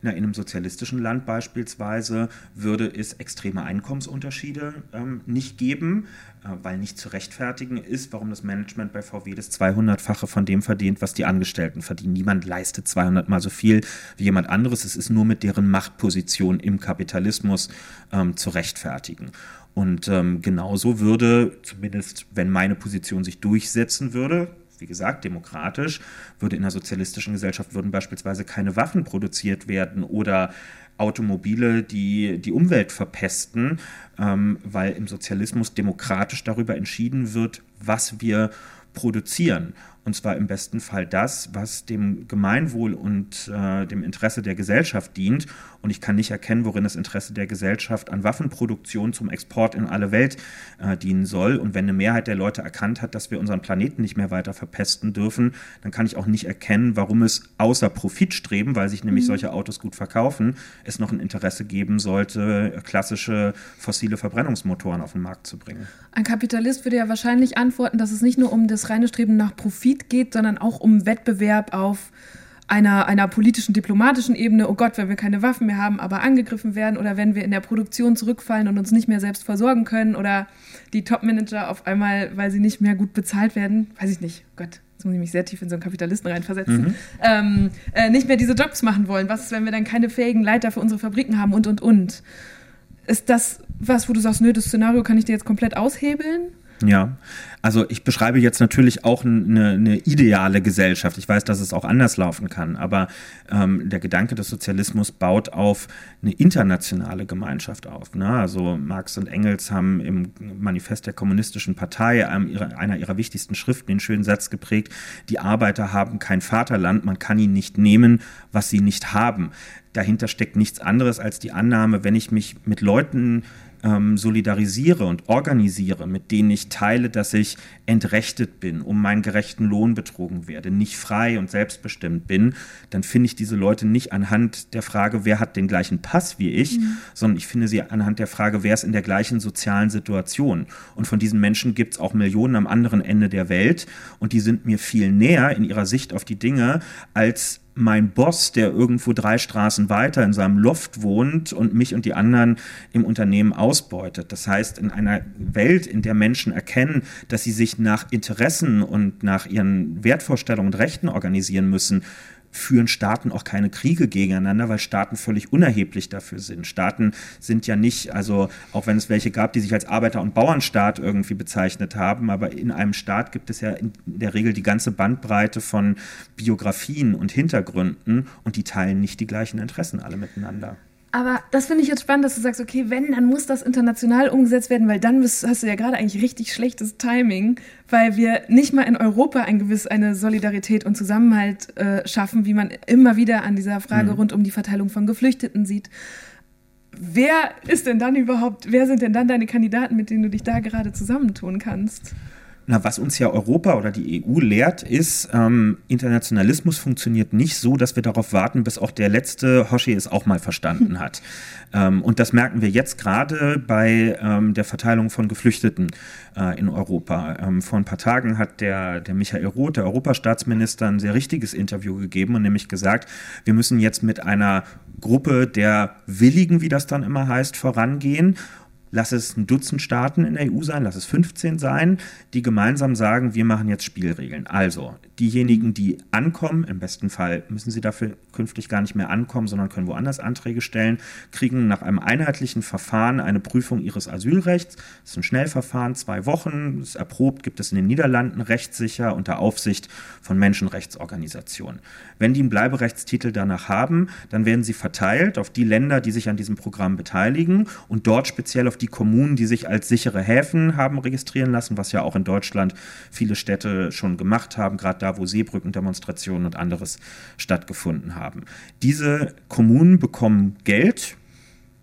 Na, in einem sozialistischen Land beispielsweise würde es extreme Einkommensunterschiede ähm, nicht geben, äh, weil nicht zu rechtfertigen ist, warum das Management bei VW das 200-fache von dem verdient, was die Angestellten verdienen. Niemand leistet 200 mal so viel wie jemand anderes. Es ist nur mit deren Machtposition im Kapitalismus ähm, zu rechtfertigen. Und ähm, genauso würde, zumindest wenn meine Position sich durchsetzen würde, wie gesagt, demokratisch, würde in einer sozialistischen Gesellschaft würden beispielsweise keine Waffen produziert werden oder Automobile, die die Umwelt verpesten, ähm, weil im Sozialismus demokratisch darüber entschieden wird, was wir produzieren. Und zwar im besten Fall das, was dem Gemeinwohl und äh, dem Interesse der Gesellschaft dient. Und ich kann nicht erkennen, worin das Interesse der Gesellschaft an Waffenproduktion zum Export in alle Welt äh, dienen soll. Und wenn eine Mehrheit der Leute erkannt hat, dass wir unseren Planeten nicht mehr weiter verpesten dürfen, dann kann ich auch nicht erkennen, warum es außer Profitstreben, weil sich nämlich mhm. solche Autos gut verkaufen, es noch ein Interesse geben sollte, klassische fossile Verbrennungsmotoren auf den Markt zu bringen. Ein Kapitalist würde ja wahrscheinlich antworten, dass es nicht nur um das reine Streben nach Profit Konflikt geht, sondern auch um Wettbewerb auf einer, einer politischen, diplomatischen Ebene. Oh Gott, wenn wir keine Waffen mehr haben, aber angegriffen werden oder wenn wir in der Produktion zurückfallen und uns nicht mehr selbst versorgen können oder die Top-Manager auf einmal, weil sie nicht mehr gut bezahlt werden, weiß ich nicht, Gott, jetzt muss ich mich sehr tief in so einen Kapitalisten reinversetzen, mhm. ähm, äh, nicht mehr diese Jobs machen wollen? Was ist, wenn wir dann keine fähigen Leiter für unsere Fabriken haben und, und, und? Ist das was, wo du sagst, nö, das Szenario kann ich dir jetzt komplett aushebeln? Ja, also ich beschreibe jetzt natürlich auch eine, eine, ideale Gesellschaft. Ich weiß, dass es auch anders laufen kann, aber ähm, der Gedanke des Sozialismus baut auf eine internationale Gemeinschaft auf. Ne? Also Marx und Engels haben im Manifest der Kommunistischen Partei, einem ihrer, einer ihrer wichtigsten Schriften, den schönen Satz geprägt, die Arbeiter haben kein Vaterland, man kann ihnen nicht nehmen, was sie nicht haben. Dahinter steckt nichts anderes als die Annahme, wenn ich mich mit Leuten ähm, solidarisiere und organisiere, mit denen ich teile, dass ich entrechtet bin, um meinen gerechten Lohn betrogen werde, nicht frei und selbstbestimmt bin, dann finde ich diese Leute nicht anhand der Frage, wer hat den gleichen Pass wie ich, mhm. sondern ich finde sie anhand der Frage, wer ist in der gleichen sozialen Situation. Und von diesen Menschen gibt es auch Millionen am anderen Ende der Welt und die sind mir viel näher in ihrer Sicht auf die Dinge als mein Boss, der irgendwo drei Straßen weiter in seinem Loft wohnt und mich und die anderen im Unternehmen ausbeutet. Das heißt, in einer Welt, in der Menschen erkennen, dass sie sich nach Interessen und nach ihren Wertvorstellungen und Rechten organisieren müssen, führen Staaten auch keine Kriege gegeneinander, weil Staaten völlig unerheblich dafür sind. Staaten sind ja nicht, also auch wenn es welche gab, die sich als Arbeiter- und Bauernstaat irgendwie bezeichnet haben, aber in einem Staat gibt es ja in der Regel die ganze Bandbreite von Biografien und Hintergründen und die teilen nicht die gleichen Interessen alle miteinander. Aber das finde ich jetzt spannend, dass du sagst, okay, wenn, dann muss das international umgesetzt werden, weil dann bist, hast du ja gerade eigentlich richtig schlechtes Timing, weil wir nicht mal in Europa ein gewiss eine Solidarität und Zusammenhalt äh, schaffen, wie man immer wieder an dieser Frage mhm. rund um die Verteilung von Geflüchteten sieht. Wer ist denn dann überhaupt, wer sind denn dann deine Kandidaten, mit denen du dich da gerade zusammentun kannst? Na, was uns ja Europa oder die EU lehrt, ist, ähm, Internationalismus funktioniert nicht so, dass wir darauf warten, bis auch der letzte Hoshi es auch mal verstanden hat. Ähm, und das merken wir jetzt gerade bei ähm, der Verteilung von Geflüchteten äh, in Europa. Ähm, vor ein paar Tagen hat der, der Michael Roth, der Europastaatsminister, ein sehr richtiges Interview gegeben und nämlich gesagt, wir müssen jetzt mit einer Gruppe der Willigen, wie das dann immer heißt, vorangehen lass es ein Dutzend Staaten in der EU sein, lass es 15 sein, die gemeinsam sagen, wir machen jetzt Spielregeln. Also diejenigen, die ankommen, im besten Fall müssen sie dafür künftig gar nicht mehr ankommen, sondern können woanders Anträge stellen, kriegen nach einem einheitlichen Verfahren eine Prüfung ihres Asylrechts. Das ist ein Schnellverfahren, zwei Wochen, ist erprobt, gibt es in den Niederlanden rechtssicher unter Aufsicht von Menschenrechtsorganisationen. Wenn die einen Bleiberechtstitel danach haben, dann werden sie verteilt auf die Länder, die sich an diesem Programm beteiligen und dort speziell auf die Kommunen, die sich als sichere Häfen haben registrieren lassen, was ja auch in Deutschland viele Städte schon gemacht haben, gerade da, wo Seebrückendemonstrationen und anderes stattgefunden haben. Diese Kommunen bekommen Geld,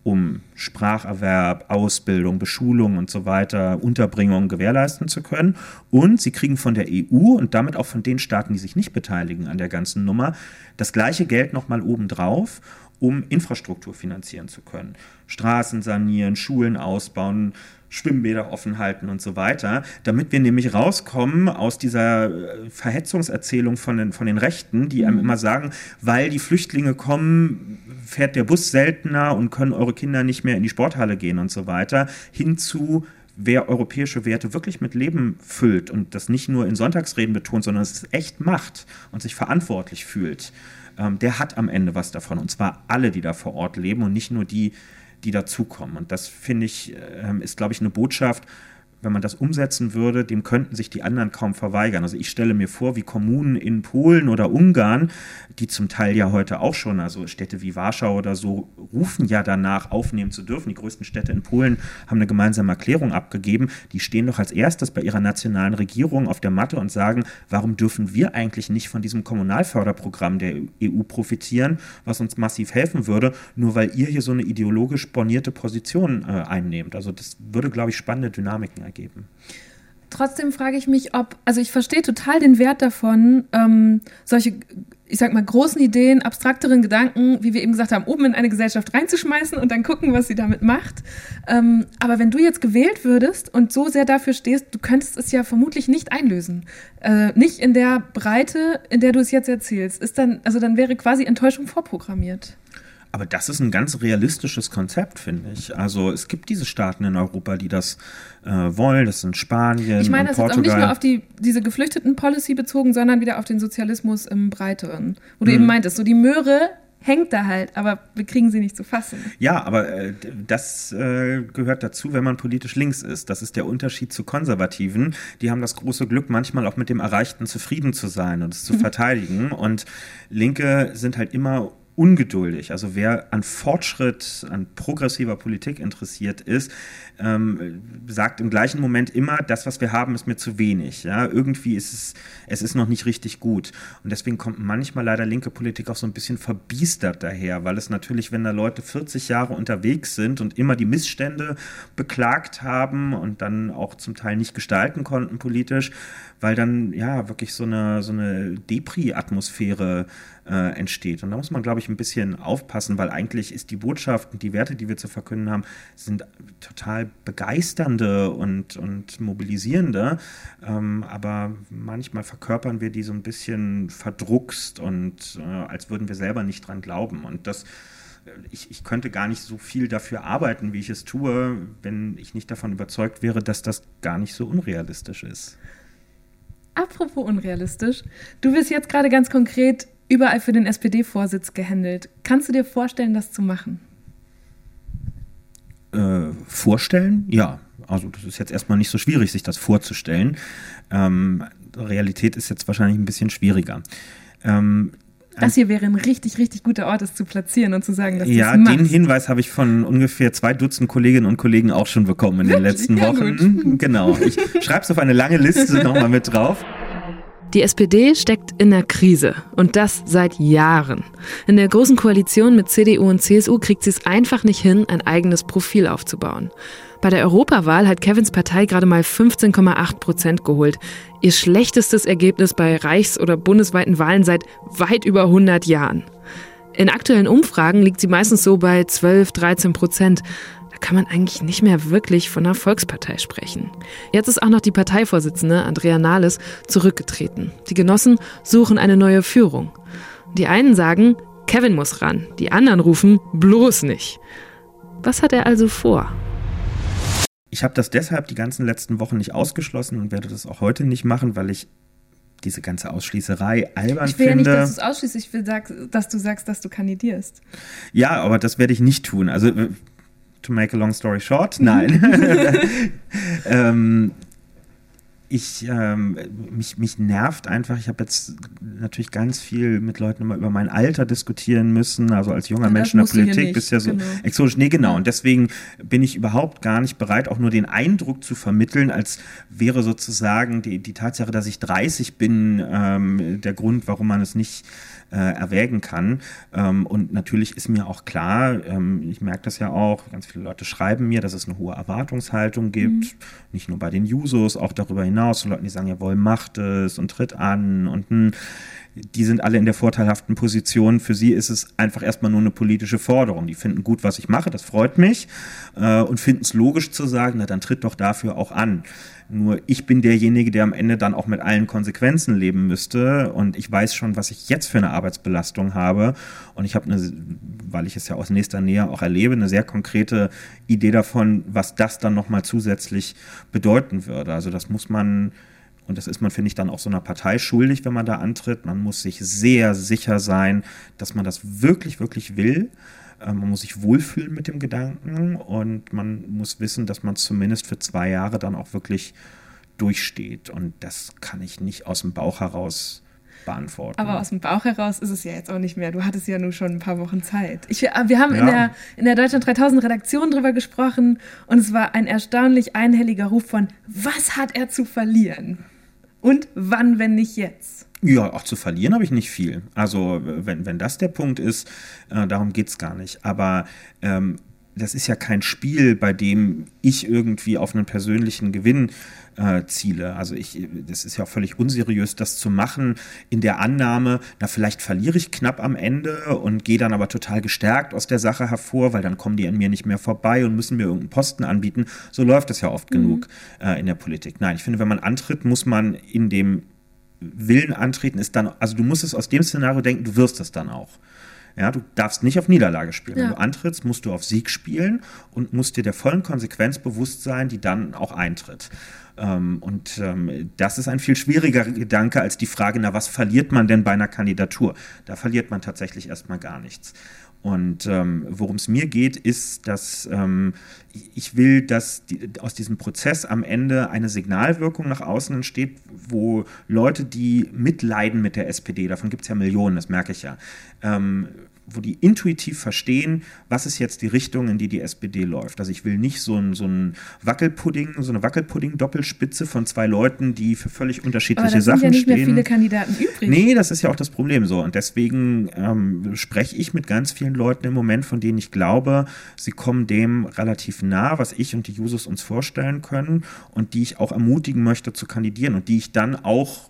um Spracherwerb, Ausbildung, Beschulung und so weiter, Unterbringung gewährleisten zu können. Und sie kriegen von der EU und damit auch von den Staaten, die sich nicht beteiligen an der ganzen Nummer, das gleiche Geld nochmal obendrauf um Infrastruktur finanzieren zu können. Straßen sanieren, Schulen ausbauen, Schwimmbäder offen halten und so weiter, damit wir nämlich rauskommen aus dieser äh, Verhetzungserzählung von den, von den Rechten, die einem mhm. immer sagen, weil die Flüchtlinge kommen, fährt der Bus seltener und können eure Kinder nicht mehr in die Sporthalle gehen und so weiter, hinzu wer europäische Werte wirklich mit Leben füllt und das nicht nur in Sonntagsreden betont, sondern es echt macht und sich verantwortlich fühlt, ähm, der hat am Ende was davon. Und zwar alle, die da vor Ort leben und nicht nur die, die dazukommen. Und das finde ich, äh, ist, glaube ich, eine Botschaft, wenn man das umsetzen würde, dem könnten sich die anderen kaum verweigern. Also ich stelle mir vor, wie Kommunen in Polen oder Ungarn, die zum Teil ja heute auch schon, also Städte wie Warschau oder so, rufen ja danach, aufnehmen zu dürfen. Die größten Städte in Polen haben eine gemeinsame Erklärung abgegeben. Die stehen doch als erstes bei ihrer nationalen Regierung auf der Matte und sagen, warum dürfen wir eigentlich nicht von diesem Kommunalförderprogramm der EU profitieren, was uns massiv helfen würde, nur weil ihr hier so eine ideologisch bornierte Position äh, einnehmt. Also das würde, glaube ich, spannende Dynamiken ergeben geben. Trotzdem frage ich mich, ob, also ich verstehe total den Wert davon, ähm, solche, ich sag mal, großen Ideen, abstrakteren Gedanken, wie wir eben gesagt haben, oben in eine Gesellschaft reinzuschmeißen und dann gucken, was sie damit macht. Ähm, aber wenn du jetzt gewählt würdest und so sehr dafür stehst, du könntest es ja vermutlich nicht einlösen. Äh, nicht in der Breite, in der du es jetzt erzählst. Ist dann, also dann wäre quasi Enttäuschung vorprogrammiert. Aber das ist ein ganz realistisches Konzept, finde ich. Also es gibt diese Staaten in Europa, die das äh, wollen. Das sind Spanien Ich meine, das ist auch nicht Portugal. nur auf die, diese geflüchteten Policy bezogen, sondern wieder auf den Sozialismus im Breiteren. Wo du Mhm. eben meintest, so die Möhre hängt da halt, aber wir kriegen sie nicht zu fassen. Ja, aber äh, das äh, gehört dazu, wenn man politisch links ist. Das ist der Unterschied zu Konservativen. Die haben das große Glück, manchmal auch mit dem Erreichten zufrieden zu sein und es zu verteidigen. Und Linke sind halt immer ungeduldig. Also wer an Fortschritt, an progressiver Politik interessiert ist, ähm, sagt im gleichen Moment immer, das, was wir haben, ist mir zu wenig. Ja, irgendwie ist es, es ist noch nicht richtig gut. Und deswegen kommt manchmal leider linke Politik auch so ein bisschen verbiestert daher, weil es natürlich, wenn da Leute 40 Jahre unterwegs sind und immer die Missstände beklagt haben und dann auch zum Teil nicht gestalten konnten politisch, weil dann ja wirklich so eine, so eine Depri-Atmosphäre äh, entsteht. Und da muss man, glaube ich, ein bisschen aufpassen, weil eigentlich ist die Botschaft und die Werte, die wir zu verkünden haben, sind total begeisternde und, und mobilisierende. Ähm, aber manchmal verkörpern wir die so ein bisschen verdruckst und äh, als würden wir selber nicht dran glauben. Und das ich, ich könnte gar nicht so viel dafür arbeiten, wie ich es tue, wenn ich nicht davon überzeugt wäre, dass das gar nicht so unrealistisch ist. Apropos unrealistisch, du wirst jetzt gerade ganz konkret überall für den SPD-Vorsitz gehandelt. Kannst du dir vorstellen, das zu machen? Äh, vorstellen? Ja. Also das ist jetzt erstmal nicht so schwierig, sich das vorzustellen. Ähm, Realität ist jetzt wahrscheinlich ein bisschen schwieriger. Ähm, Das hier wäre ein richtig, richtig guter Ort, es zu platzieren und zu sagen, dass ja, es machst. den Hinweis habe ich von ungefähr zwei Dutzend Kolleginnen und Kollegen auch schon bekommen in den Wirklich? letzten Ja, Wochen. Genau. Ich schreibe es auf eine lange Liste nochmal mit drauf. Die SPD steckt in der Krise und das seit Jahren. In der großen Koalition mit CDU und CSU kriegt sie es einfach nicht hin, ein eigenes Profil aufzubauen. Bei der Europawahl hat Kevins Partei gerade mal 15,8 Prozent geholt. Ihr schlechtestes Ergebnis bei reichs- oder bundesweiten Wahlen seit weit über 100 Jahren. In aktuellen Umfragen liegt sie meistens so bei 12, 13 Prozent. Da kann man eigentlich nicht mehr wirklich von einer Volkspartei sprechen. Jetzt ist auch noch die Parteivorsitzende Andrea Nahles zurückgetreten. Die Genossen suchen eine neue Führung. Die einen sagen, Kevin muss ran, die anderen rufen, bloß nicht. Was hat er also vor? Ich habe das deshalb die ganzen letzten Wochen nicht ausgeschlossen und werde das auch heute nicht machen, weil ich diese ganze Ausschließerei albern Ich will ja nicht, finde. dass du es ausschließt, ich will, sag, dass du sagst, dass du kandidierst. Ja, aber das werde ich nicht tun. Also, to make a long story short, nein. ähm, ich, ähm, mich, mich nervt einfach, ich habe jetzt natürlich ganz viel mit Leuten immer über mein Alter diskutieren müssen, also als junger Ja, Mensch in der Politik bist ja so genau. exotisch. Nee, genau. Und deswegen bin ich überhaupt gar nicht bereit, auch nur den Eindruck zu vermitteln, als wäre sozusagen die, die Tatsache, dass ich 30 bin, ähm, der Grund, warum man es nicht äh, erwägen kann. Ähm, und natürlich ist mir auch klar, ähm, ich merke das ja auch, ganz viele Leute schreiben mir, dass es eine hohe Erwartungshaltung gibt, nicht nur bei den Jusos, auch darüber hinaus, so Leuten, die sagen, jawohl, macht es und tritt an und hm, die sind alle in der vorteilhaften Position. Für sie ist es einfach erstmal nur eine politische Forderung. Die finden gut, was ich mache, das freut mich äh, und finden es logisch zu sagen, na dann tritt doch dafür auch an. Nur ich bin derjenige, der am Ende dann auch mit allen Konsequenzen leben müsste und ich weiß schon, was ich jetzt für eine Arbeitsbelastung habe und ich habe eine, weil ich es ja aus nächster Nähe auch erlebe, eine sehr konkrete Idee davon, was das dann nochmal zusätzlich bedeuten würde. Also das muss man und das ist man, finde ich, dann auch so einer Partei schuldig, wenn man da antritt. Man muss sich sehr sicher sein, dass man das wirklich, wirklich will. Äh, Man muss sich wohlfühlen mit dem Gedanken und man muss wissen, dass man es zumindest für zwei Jahre dann auch wirklich durchsteht. Und das kann ich nicht aus dem Bauch heraus beantworten. Aber aus dem Bauch heraus ist es ja jetzt auch nicht mehr. Du hattest ja nur schon ein paar Wochen Zeit. Ich, wir haben in, Ja. der, in der Deutschland 3000 Redaktion drüber gesprochen und es war ein erstaunlich einhelliger Ruf von, was hat er zu verlieren? Und wann, wenn nicht jetzt? Ja, auch zu verlieren habe ich nicht viel. Also wenn, wenn das der Punkt ist, äh, darum geht es gar nicht. Aber ähm, das ist ja kein Spiel, bei dem ich irgendwie auf einen persönlichen Gewinn äh, ziele. Also ich, das ist ja auch völlig unseriös, das zu machen in der Annahme, na vielleicht verliere ich knapp am Ende und gehe dann aber total gestärkt aus der Sache hervor, weil dann kommen die an mir nicht mehr vorbei und müssen mir irgendeinen Posten anbieten. So läuft das ja oft genug äh, in der Politik. Nein, ich finde, wenn man antritt, muss man in dem Willen antreten, ist dann, also du musst es aus dem Szenario denken, du wirst es dann auch. Ja, du darfst nicht auf Niederlage spielen. Ja. Wenn du antrittst, musst du auf Sieg spielen und musst dir der vollen Konsequenz bewusst sein, die dann auch eintritt. Ähm, und ähm, das ist ein viel schwieriger Gedanke als die Frage, na, was verliert man denn bei einer Kandidatur? Da verliert man tatsächlich erstmal gar nichts. Und ähm, worum es mir geht, ist, dass ähm, ich will, dass die, aus diesem Prozess am Ende eine Signalwirkung nach außen entsteht, wo Leute, die mitleiden mit der SPD, davon gibt es ja Millionen, das merke ich ja, ähm, wo die intuitiv verstehen, was ist jetzt die Richtung, in die die SPD läuft. Also ich will nicht so ein, so ein Wackelpudding, so eine Wackelpudding-Doppelspitze von zwei Leuten, die für völlig unterschiedliche Aber da Sachen sind ja nicht stehen. mehr viele Kandidaten übrig. Nee, das ist ja auch das Problem so. Und deswegen ähm, spreche ich mit ganz vielen Leuten im Moment, von denen ich glaube, sie kommen dem relativ nah, was ich und die Jusos uns vorstellen können und die ich auch ermutigen möchte zu kandidieren und die ich dann auch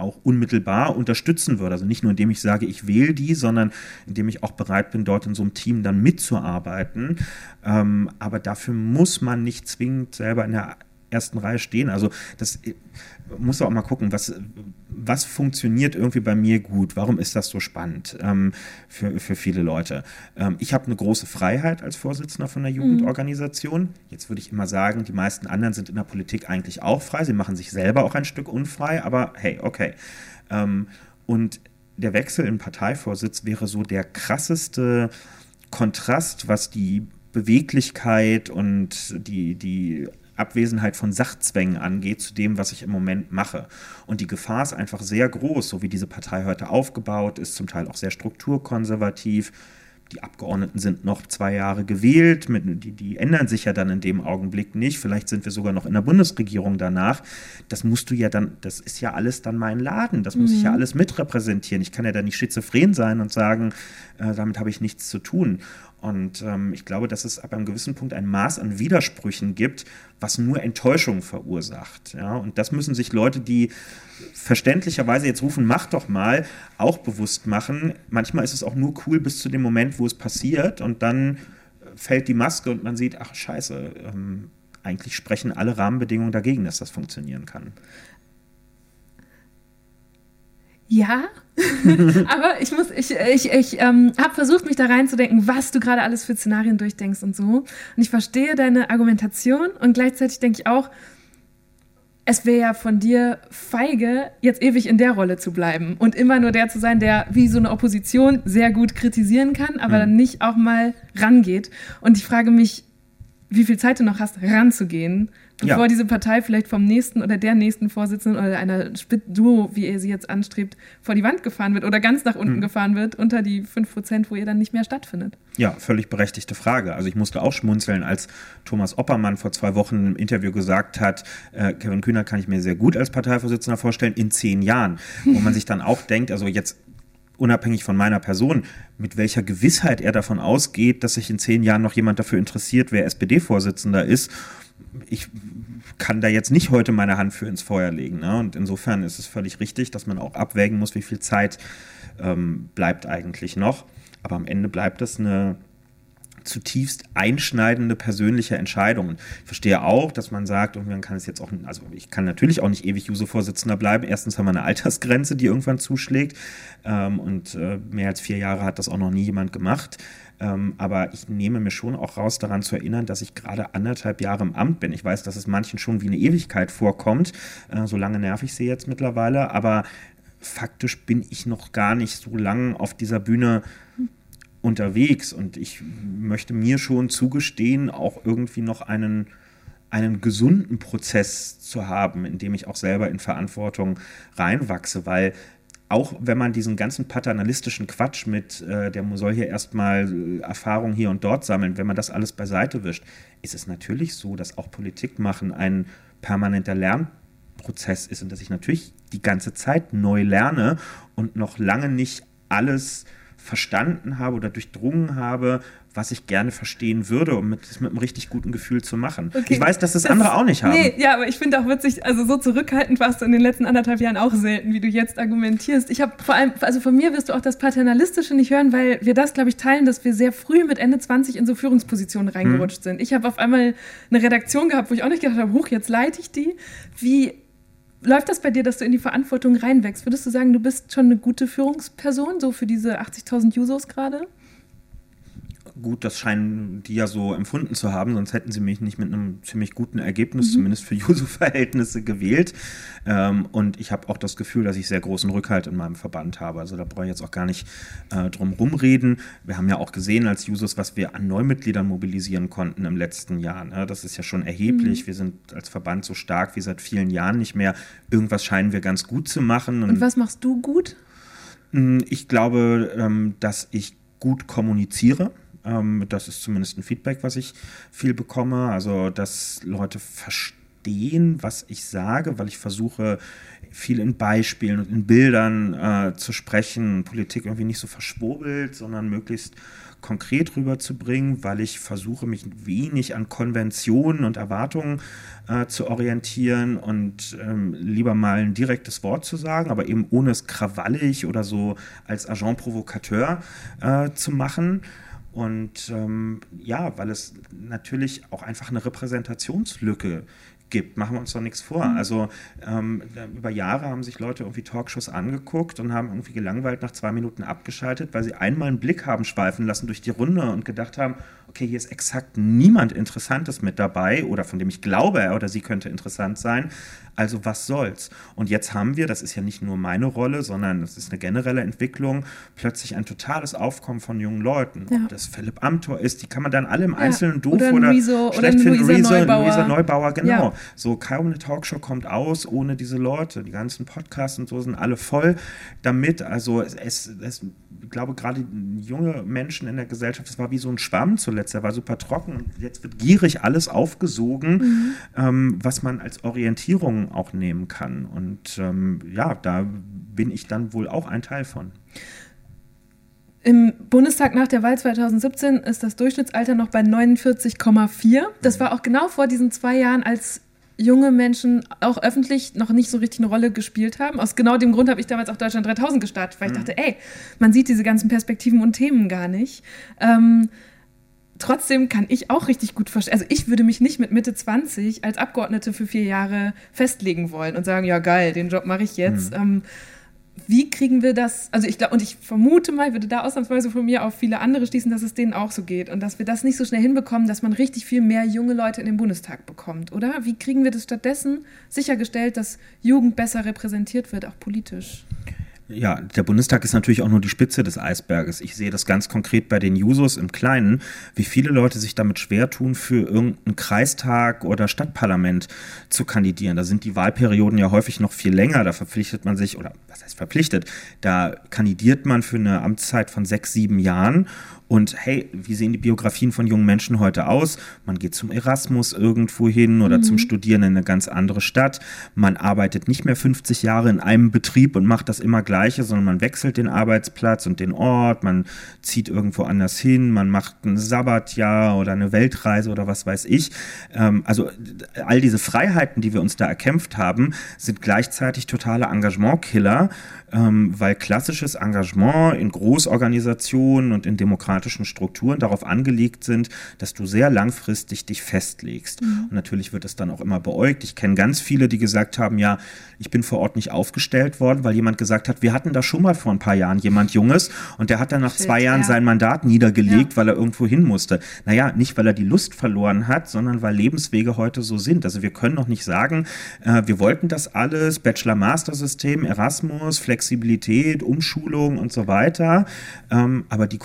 auch unmittelbar unterstützen würde. Also nicht nur indem ich sage, ich wähle die, sondern indem ich auch bereit bin, dort in so einem Team dann mitzuarbeiten. Ähm, aber dafür muss man nicht zwingend selber in der ersten Reihe stehen. Also das muss auch mal gucken, was, was funktioniert irgendwie bei mir gut? Warum ist das so spannend ähm, für, für viele Leute? Ähm, ich habe eine große Freiheit als Vorsitzender von der Jugendorganisation. Jetzt würde ich immer sagen, die meisten anderen sind in der Politik eigentlich auch frei. Sie machen sich selber auch ein Stück unfrei, aber hey, okay. Ähm, und der Wechsel im Parteivorsitz wäre so der krasseste Kontrast, was die Beweglichkeit und die, die Abwesenheit von Sachzwängen angeht zu dem, was ich im Moment mache. Und die Gefahr ist einfach sehr groß, so wie diese Partei heute aufgebaut ist, zum Teil auch sehr strukturkonservativ. Die Abgeordneten sind noch zwei Jahre gewählt, mit, die, die ändern sich ja dann in dem Augenblick nicht. Vielleicht sind wir sogar noch in der Bundesregierung danach. Das musst du ja dann, das ist ja alles dann mein Laden. Das muss ich ja alles mitrepräsentieren. Ich kann ja da nicht schizophren sein und sagen, äh, damit habe ich nichts zu tun. Und ähm, ich glaube, dass es ab einem gewissen Punkt ein Maß an Widersprüchen gibt, was nur Enttäuschung verursacht. Ja? Und das müssen sich Leute, die verständlicherweise jetzt rufen, mach doch mal, auch bewusst machen. Manchmal ist es auch nur cool bis zu dem Moment, wo es passiert und dann fällt die Maske und man sieht, ach scheiße, ähm, eigentlich sprechen alle Rahmenbedingungen dagegen, dass das funktionieren kann. Ja, aber ich muss, ich, ich, ich ähm, habe versucht, mich da reinzudenken, was du gerade alles für Szenarien durchdenkst und so. Und ich verstehe deine Argumentation und gleichzeitig denke ich auch, es wäre ja von dir feige, jetzt ewig in der Rolle zu bleiben und immer nur der zu sein, der wie so eine Opposition sehr gut kritisieren kann, aber Mhm. dann nicht auch mal rangeht. Und ich frage mich, wie viel Zeit du noch hast, ranzugehen, Ja. bevor diese Partei vielleicht vom nächsten oder der nächsten Vorsitzenden oder einer Spit-Duo, wie ihr sie jetzt anstrebt, vor die Wand gefahren wird oder ganz nach Mhm. unten gefahren wird, unter die 5%, wo ihr dann nicht mehr stattfindet. Ja, völlig berechtigte Frage. Also ich musste auch schmunzeln, als Thomas Oppermann vor zwei Wochen im Interview gesagt hat, äh, Kevin Kühner kann ich mir sehr gut als Parteivorsitzender vorstellen, in zehn Jahren. Wo man sich dann auch denkt, also jetzt unabhängig von meiner Person, mit welcher Gewissheit er davon ausgeht, dass sich in zehn Jahren noch jemand dafür interessiert, wer SPD-Vorsitzender ist. Ich kann da jetzt nicht heute meine Hand für ins Feuer legen. Ne? Und insofern ist es völlig richtig, dass man auch abwägen muss, wie viel Zeit ähm, bleibt eigentlich noch. Aber am Ende bleibt es eine zutiefst einschneidende persönliche Entscheidung. Ich verstehe auch, dass man sagt, und man kann es jetzt auch, also ich kann natürlich auch nicht ewig Juso-Vorsitzender bleiben. Erstens haben wir eine Altersgrenze, die irgendwann zuschlägt. Ähm, und äh, mehr als vier Jahre hat das auch noch nie jemand gemacht. Ähm, aber ich nehme mir schon auch raus, daran zu erinnern, dass ich gerade anderthalb Jahre im Amt bin. Ich weiß, dass es manchen schon wie eine Ewigkeit vorkommt. Äh, so lange nerv ich sie jetzt mittlerweile. Aber faktisch bin ich noch gar nicht so lang auf dieser Bühne unterwegs. Und ich möchte mir schon zugestehen, auch irgendwie noch einen, einen gesunden Prozess zu haben, in dem ich auch selber in Verantwortung reinwachse, weil auch wenn man diesen ganzen paternalistischen Quatsch mit, äh, der soll hier erstmal äh, Erfahrung hier und dort sammeln, wenn man das alles beiseite wischt, ist es natürlich so, dass auch Politik machen ein permanenter Lernprozess ist und dass ich natürlich die ganze Zeit neu lerne und noch lange nicht alles verstanden habe oder durchdrungen habe, was ich gerne verstehen würde, um mit, das mit einem richtig guten Gefühl zu machen. Okay, ich weiß, dass das, andere auch nicht haben. Nee, ja, aber ich finde auch witzig, also so zurückhaltend warst du in den letzten anderthalb Jahren auch selten, wie du jetzt argumentierst. Ich habe vor allem, also von mir wirst du auch das Paternalistische nicht hören, weil wir das, glaube ich, teilen, dass wir sehr früh mit Ende 20 in so Führungspositionen reingerutscht Mhm. sind. Ich habe auf einmal eine Redaktion gehabt, wo ich auch nicht gedacht habe, huch, jetzt leite ich die. Wie läuft das bei dir, dass du in die Verantwortung reinwächst? Würdest du sagen, du bist schon eine gute Führungsperson, so für diese 80.000 Jusos gerade? Gut, das scheinen die ja so empfunden zu haben, sonst hätten sie mich nicht mit einem ziemlich guten Ergebnis, mhm. zumindest für Juso-Verhältnisse, gewählt. Ähm, und ich habe auch das Gefühl, dass ich sehr großen Rückhalt in meinem Verband habe. Also da brauche ich jetzt auch gar nicht äh, drum rumreden. Wir haben ja auch gesehen als Jusos, was wir an Neumitgliedern mobilisieren konnten im letzten Jahr. Ne? Das ist ja schon erheblich. Mhm. Wir sind als Verband so stark wie seit vielen Jahren nicht mehr. Irgendwas scheinen wir ganz gut zu machen. Und, und was machst du gut? Hm, ich glaube, ähm, dass ich gut kommuniziere. Ähm, das ist zumindest ein Feedback, was ich viel bekomme. Also, dass Leute verstehen, was ich sage, weil ich versuche, viel in Beispielen und in Bildern äh, zu sprechen, Politik irgendwie nicht so verschwurbelt, sondern möglichst konkret rüberzubringen, weil ich versuche, mich wenig an Konventionen und Erwartungen äh, zu orientieren und ähm, lieber mal ein direktes Wort zu sagen, aber eben ohne es krawallig oder so als Agent Provocateur äh, zu machen. Und ähm, ja, weil es natürlich auch einfach eine Repräsentationslücke gibt. Machen wir uns doch nichts vor. Mhm. Also ähm, über Jahre haben sich Leute irgendwie Talkshows angeguckt und haben irgendwie gelangweilt nach zwei Minuten abgeschaltet, weil sie einmal einen Blick haben schweifen lassen durch die Runde und gedacht haben, okay, hier ist exakt niemand Interessantes mit dabei oder von dem ich glaube, er oder sie könnte interessant sein. Also was soll's? Und jetzt haben wir, das ist ja nicht nur meine Rolle, sondern das ist eine generelle Entwicklung, plötzlich ein totales Aufkommen von jungen Leuten. Ja. Ob das Philipp Amthor ist, die kann man dann alle im Einzelnen ja. doof oder, oder Riso, schlecht oder finden. Luisa Neubauer. Luisa Neubauer, genau. Ja. So kaum eine Talkshow kommt aus ohne diese Leute. Die ganzen Podcasts und so sind alle voll damit. Also es, es, es ich glaube, gerade junge Menschen in der Gesellschaft, das war wie so ein Schwamm zuletzt, der war super trocken und jetzt wird gierig alles aufgesogen, mhm. ähm, was man als Orientierung auch nehmen kann. Und ähm, ja, da bin ich dann wohl auch ein Teil von. Im Bundestag nach der Wahl 2017 ist das Durchschnittsalter noch bei 49,4. Das mhm. war auch genau vor diesen zwei Jahren, als junge Menschen auch öffentlich noch nicht so richtig eine Rolle gespielt haben. Aus genau dem Grund habe ich damals auch Deutschland 3000 gestartet, weil ich mhm. dachte, ey, man sieht diese ganzen Perspektiven und Themen gar nicht. Ähm, trotzdem kann ich auch richtig gut verstehen. Also ich würde mich nicht mit Mitte 20 als Abgeordnete für vier Jahre festlegen wollen und sagen, ja geil, den Job mache ich jetzt. Mhm. Ähm, wie kriegen wir das? Also ich glaube, und ich vermute mal, würde da ausnahmsweise von mir auf viele andere schließen, dass es denen auch so geht und dass wir das nicht so schnell hinbekommen, dass man richtig viel mehr junge Leute in den Bundestag bekommt, oder? Wie kriegen wir das stattdessen sichergestellt, dass Jugend besser repräsentiert wird, auch politisch? Ja, der Bundestag ist natürlich auch nur die Spitze des Eisberges. Ich sehe das ganz konkret bei den Jusos im Kleinen, wie viele Leute sich damit schwer tun, für irgendeinen Kreistag oder Stadtparlament zu kandidieren. Da sind die Wahlperioden ja häufig noch viel länger. Da verpflichtet man sich, oder was heißt verpflichtet, da kandidiert man für eine Amtszeit von sechs, sieben Jahren und hey, wie sehen die Biografien von jungen Menschen heute aus? Man geht zum Erasmus irgendwo hin oder mhm. zum Studieren in eine ganz andere Stadt. Man arbeitet nicht mehr 50 Jahre in einem Betrieb und macht das immer Gleiche, sondern man wechselt den Arbeitsplatz und den Ort. Man zieht irgendwo anders hin. Man macht ein Sabbatjahr oder eine Weltreise oder was weiß ich. Ähm, also all diese Freiheiten, die wir uns da erkämpft haben, sind gleichzeitig totale Engagementkiller ähm, weil klassisches Engagement in Großorganisationen und in demokratischen Strukturen darauf angelegt sind, dass du sehr langfristig dich festlegst. Mhm. Und natürlich wird es dann auch immer beäugt. Ich kenne ganz viele, die gesagt haben, ja, ich bin vor Ort nicht aufgestellt worden, weil jemand gesagt hat, wir hatten da schon mal vor ein paar Jahren jemand Junges und der hat dann nach Shit, zwei Jahren ja. sein Mandat niedergelegt, ja. weil er irgendwo hin musste. Naja, nicht weil er die Lust verloren hat, sondern weil Lebenswege heute so sind. Also wir können noch nicht sagen, äh, wir wollten das alles, Bachelor-Master-System, Erasmus, Flex Flexibilität, Umschulung und so weiter. Ähm, aber die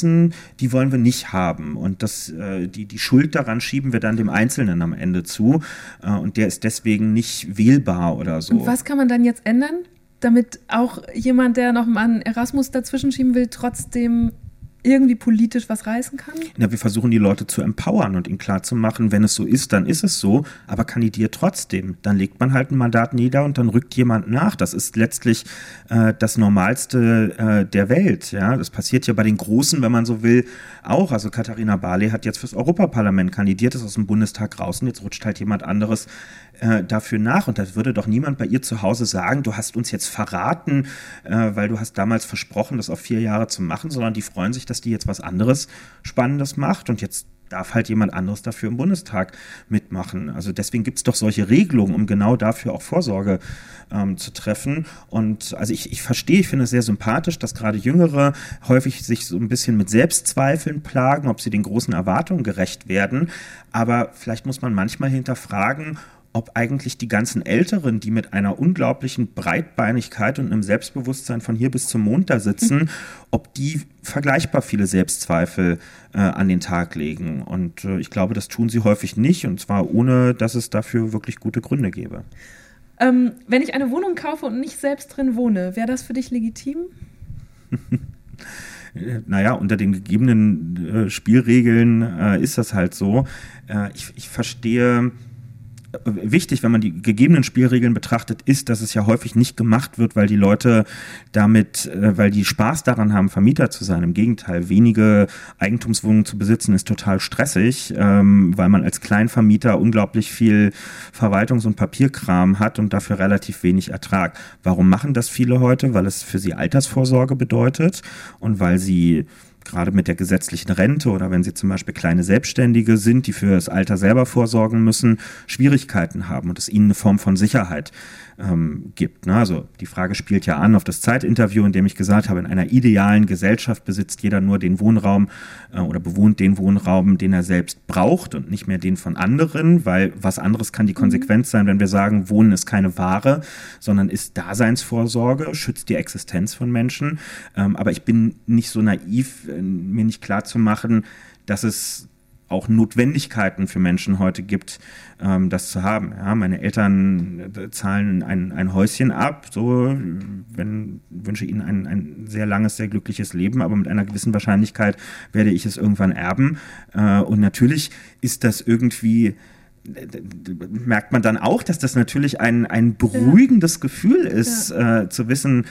Konsequenzen, die wollen wir nicht haben. Und das, äh, die, die Schuld daran schieben wir dann dem Einzelnen am Ende zu. Äh, und der ist deswegen nicht wählbar oder so. Und was kann man dann jetzt ändern? damit auch jemand, der noch mal einen Erasmus dazwischen schieben will, trotzdem irgendwie politisch was reißen kann? Na, wir versuchen die Leute zu empowern und ihnen klarzumachen, wenn es so ist, dann ist es so, aber kandidiert trotzdem. Dann legt man halt ein Mandat nieder und dann rückt jemand nach. Das ist letztlich äh, das Normalste äh, der Welt. Ja, das passiert ja bei den Großen, wenn man so will, auch. Also Katharina Barley hat jetzt fürs Europaparlament kandidiert, ist aus dem Bundestag raus und jetzt rutscht halt jemand anderes äh, dafür nach. Und da würde doch niemand bei ihr zu Hause sagen, du hast uns jetzt verraten, äh, weil du hast damals versprochen, das auf vier Jahre zu machen, sondern die freuen sich, dass die jetzt was anderes Spannendes macht und jetzt darf halt jemand anderes dafür im Bundestag mitmachen. Also deswegen gibt es doch solche Regelungen, um genau dafür auch Vorsorge ähm, zu treffen. Und also ich, ich verstehe, ich finde es sehr sympathisch, dass gerade Jüngere häufig sich so ein bisschen mit Selbstzweifeln plagen, ob sie den großen Erwartungen gerecht werden. Aber vielleicht muss man manchmal hinterfragen, ob eigentlich die ganzen Älteren, die mit einer unglaublichen Breitbeinigkeit und einem Selbstbewusstsein von hier bis zum Mond da sitzen, mhm. ob die vergleichbar viele Selbstzweifel äh, an den Tag legen. Und äh, ich glaube, das tun sie häufig nicht, und zwar ohne, dass es dafür wirklich gute Gründe gäbe. Ähm, wenn ich eine Wohnung kaufe und nicht selbst drin wohne, wäre das für dich legitim? naja, unter den gegebenen äh, Spielregeln äh, ist das halt so. Äh, ich, ich verstehe wichtig, wenn man die gegebenen Spielregeln betrachtet, ist, dass es ja häufig nicht gemacht wird, weil die Leute damit, äh, weil die Spaß daran haben, Vermieter zu sein. Im Gegenteil, wenige Eigentumswohnungen zu besitzen ist total stressig, ähm, weil man als Kleinvermieter unglaublich viel Verwaltungs- und Papierkram hat und dafür relativ wenig Ertrag. Warum machen das viele heute? Weil es für sie Altersvorsorge bedeutet und weil sie gerade mit der gesetzlichen Rente oder wenn Sie zum Beispiel kleine Selbstständige sind, die für das Alter selber vorsorgen müssen, Schwierigkeiten haben und es ihnen eine Form von Sicherheit ähm, gibt. Ne? Also die Frage spielt ja an auf das Zeitinterview, in dem ich gesagt habe, in einer idealen Gesellschaft besitzt jeder nur den Wohnraum äh, oder bewohnt den Wohnraum, den er selbst braucht und nicht mehr den von anderen, weil was anderes kann die mhm. Konsequenz sein, wenn wir sagen, Wohnen ist keine Ware, sondern ist Daseinsvorsorge, schützt die Existenz von Menschen. Ähm, aber ich bin nicht so naiv, äh, mir nicht klar zu machen, dass es auch Notwendigkeiten für Menschen heute gibt, ähm, das zu haben. Ja, meine Eltern äh, zahlen ein, ein Häuschen ab, so wenn wünsche ihnen ein, ein sehr langes, sehr glückliches Leben, aber mit einer gewissen Wahrscheinlichkeit werde ich es irgendwann erben. Äh, und natürlich ist das irgendwie merkt man dann auch, dass das natürlich ein, ein beruhigendes ja. Gefühl ist, ja. äh, zu wissen,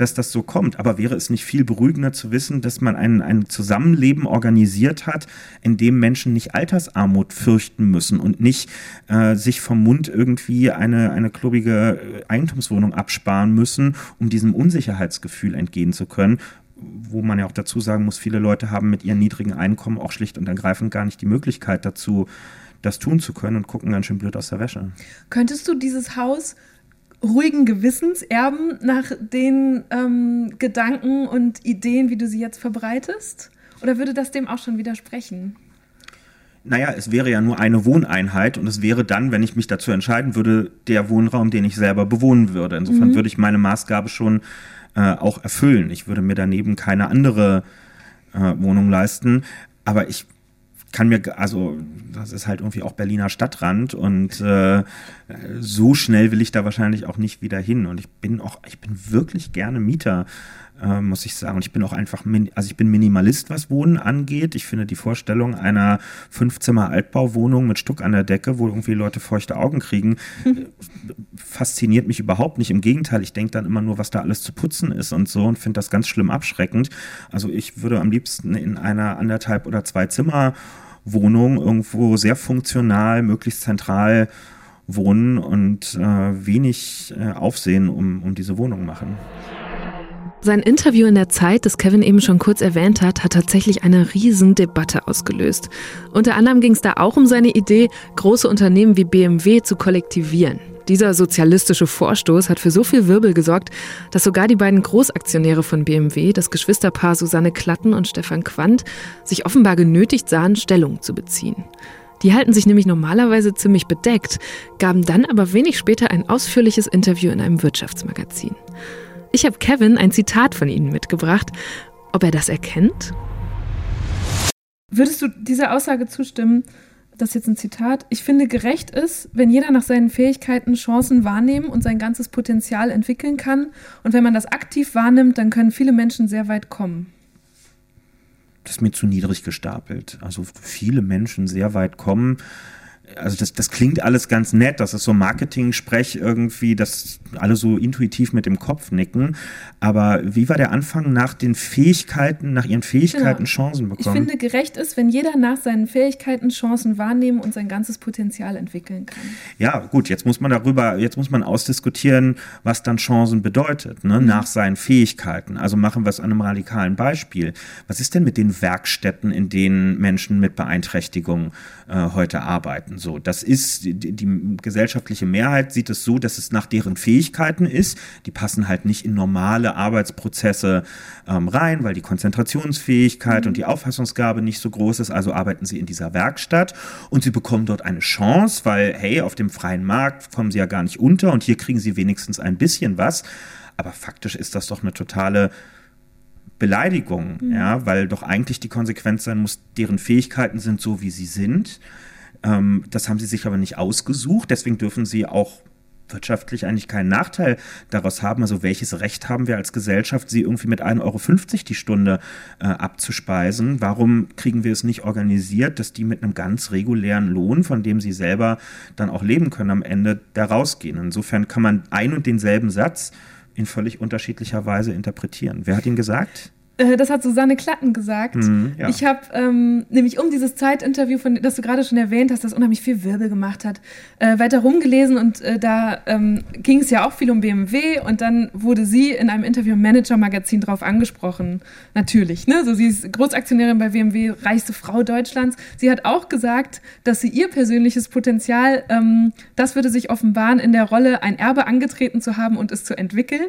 dass das so kommt. Aber wäre es nicht viel beruhigender zu wissen, dass man ein, ein Zusammenleben organisiert hat, in dem Menschen nicht Altersarmut fürchten müssen und nicht äh, sich vom Mund irgendwie eine, eine klobige Eigentumswohnung absparen müssen, um diesem Unsicherheitsgefühl entgehen zu können, wo man ja auch dazu sagen muss, viele Leute haben mit ihren niedrigen Einkommen auch schlicht und ergreifend gar nicht die Möglichkeit dazu, das tun zu können und gucken ganz schön blöd aus der Wäsche. Könntest du dieses Haus ruhigen Gewissens erben nach den ähm, Gedanken und Ideen, wie du sie jetzt verbreitest? Oder würde das dem auch schon widersprechen? Naja, es wäre ja nur eine Wohneinheit und es wäre dann, wenn ich mich dazu entscheiden würde, der Wohnraum, den ich selber bewohnen würde. Insofern mhm. würde ich meine Maßgabe schon äh, auch erfüllen. Ich würde mir daneben keine andere äh, Wohnung leisten. Aber ich kann mir, also das ist halt irgendwie auch Berliner Stadtrand und äh, so schnell will ich da wahrscheinlich auch nicht wieder hin. Und ich bin auch, ich bin wirklich gerne Mieter äh, muss ich sagen. Und ich bin auch einfach, also ich bin Minimalist, was Wohnen angeht. Ich finde die Vorstellung einer Fünfzimmer-Altbauwohnung mit Stuck an der Decke, wo irgendwie Leute feuchte Augen kriegen, fasziniert mich überhaupt nicht. Im Gegenteil, ich denke dann immer nur, was da alles zu putzen ist und so und finde das ganz schlimm abschreckend. Also ich würde am liebsten in einer anderthalb oder zwei Zimmer Wohnung irgendwo sehr funktional, möglichst zentral wohnen und äh, wenig äh, Aufsehen um, um diese Wohnung machen. Sein Interview in der Zeit, das Kevin eben schon kurz erwähnt hat, hat tatsächlich eine Riesendebatte ausgelöst. Unter anderem ging es da auch um seine Idee, große Unternehmen wie BMW zu kollektivieren. Dieser sozialistische Vorstoß hat für so viel Wirbel gesorgt, dass sogar die beiden Großaktionäre von BMW, das Geschwisterpaar Susanne Klatten und Stefan Quandt, sich offenbar genötigt sahen, Stellung zu beziehen. Die halten sich nämlich normalerweise ziemlich bedeckt, gaben dann aber wenig später ein ausführliches Interview in einem Wirtschaftsmagazin. Ich habe Kevin ein Zitat von Ihnen mitgebracht. Ob er das erkennt? Würdest du dieser Aussage zustimmen? Das ist jetzt ein Zitat. Ich finde, gerecht ist, wenn jeder nach seinen Fähigkeiten Chancen wahrnehmen und sein ganzes Potenzial entwickeln kann. Und wenn man das aktiv wahrnimmt, dann können viele Menschen sehr weit kommen. Das ist mir zu niedrig gestapelt. Also viele Menschen sehr weit kommen also das, das klingt alles ganz nett, das ist so Marketing-Sprech irgendwie, dass alle so intuitiv mit dem Kopf nicken. Aber wie war der Anfang nach den Fähigkeiten, nach ihren Fähigkeiten genau. Chancen bekommen? Ich finde, gerecht ist, wenn jeder nach seinen Fähigkeiten Chancen wahrnehmen und sein ganzes Potenzial entwickeln kann. Ja, gut, jetzt muss man darüber, jetzt muss man ausdiskutieren, was dann Chancen bedeutet, ne, mhm. nach seinen Fähigkeiten. Also machen wir es an einem radikalen Beispiel. Was ist denn mit den Werkstätten, in denen Menschen mit Beeinträchtigung äh, heute arbeiten? So, das ist die, die, gesellschaftliche Mehrheit sieht es so, dass es nach deren Fähigkeiten ist. Die passen halt nicht in normale Arbeitsprozesse ähm, rein, weil die Konzentrationsfähigkeit und die Auffassungsgabe nicht so groß ist. Also arbeiten sie in dieser Werkstatt und sie bekommen dort eine Chance, weil hey, auf dem freien Markt kommen sie ja gar nicht unter und hier kriegen sie wenigstens ein bisschen was. Aber faktisch ist das doch eine totale Beleidigung, mhm. ja, weil doch eigentlich die Konsequenz sein muss, deren Fähigkeiten sind so, wie sie sind. Ähm, das haben sie sich aber nicht ausgesucht, deswegen dürfen sie auch wirtschaftlich eigentlich keinen Nachteil daraus haben. Also welches Recht haben wir als Gesellschaft, sie irgendwie mit 1,50 Euro die Stunde äh, abzuspeisen? Warum kriegen wir es nicht organisiert, dass die mit einem ganz regulären Lohn, von dem sie selber dann auch leben können, am Ende da rausgehen? Insofern kann man ein und denselben Satz in völlig unterschiedlicher Weise interpretieren. Wer hat ihn gesagt? Äh, das hat Susanne Klatten gesagt. Mhm, ja. Ich habe ähm, nämlich um dieses Zeitinterview, von, das du gerade schon erwähnt hast, das unheimlich viel Wirbel gemacht hat, äh, weiter rumgelesen und äh, da ähm, ging es ja auch viel um BMW und dann wurde sie in einem Interview im Manager-Magazin drauf angesprochen. Natürlich, ne? So, sie ist Großaktionärin bei BMW, reichste Frau Deutschlands. Sie hat auch gesagt, dass sie ihr persönliches Potenzial, ähm, das würde sich offenbaren, in der Rolle ein Erbe angetreten zu haben und es zu entwickeln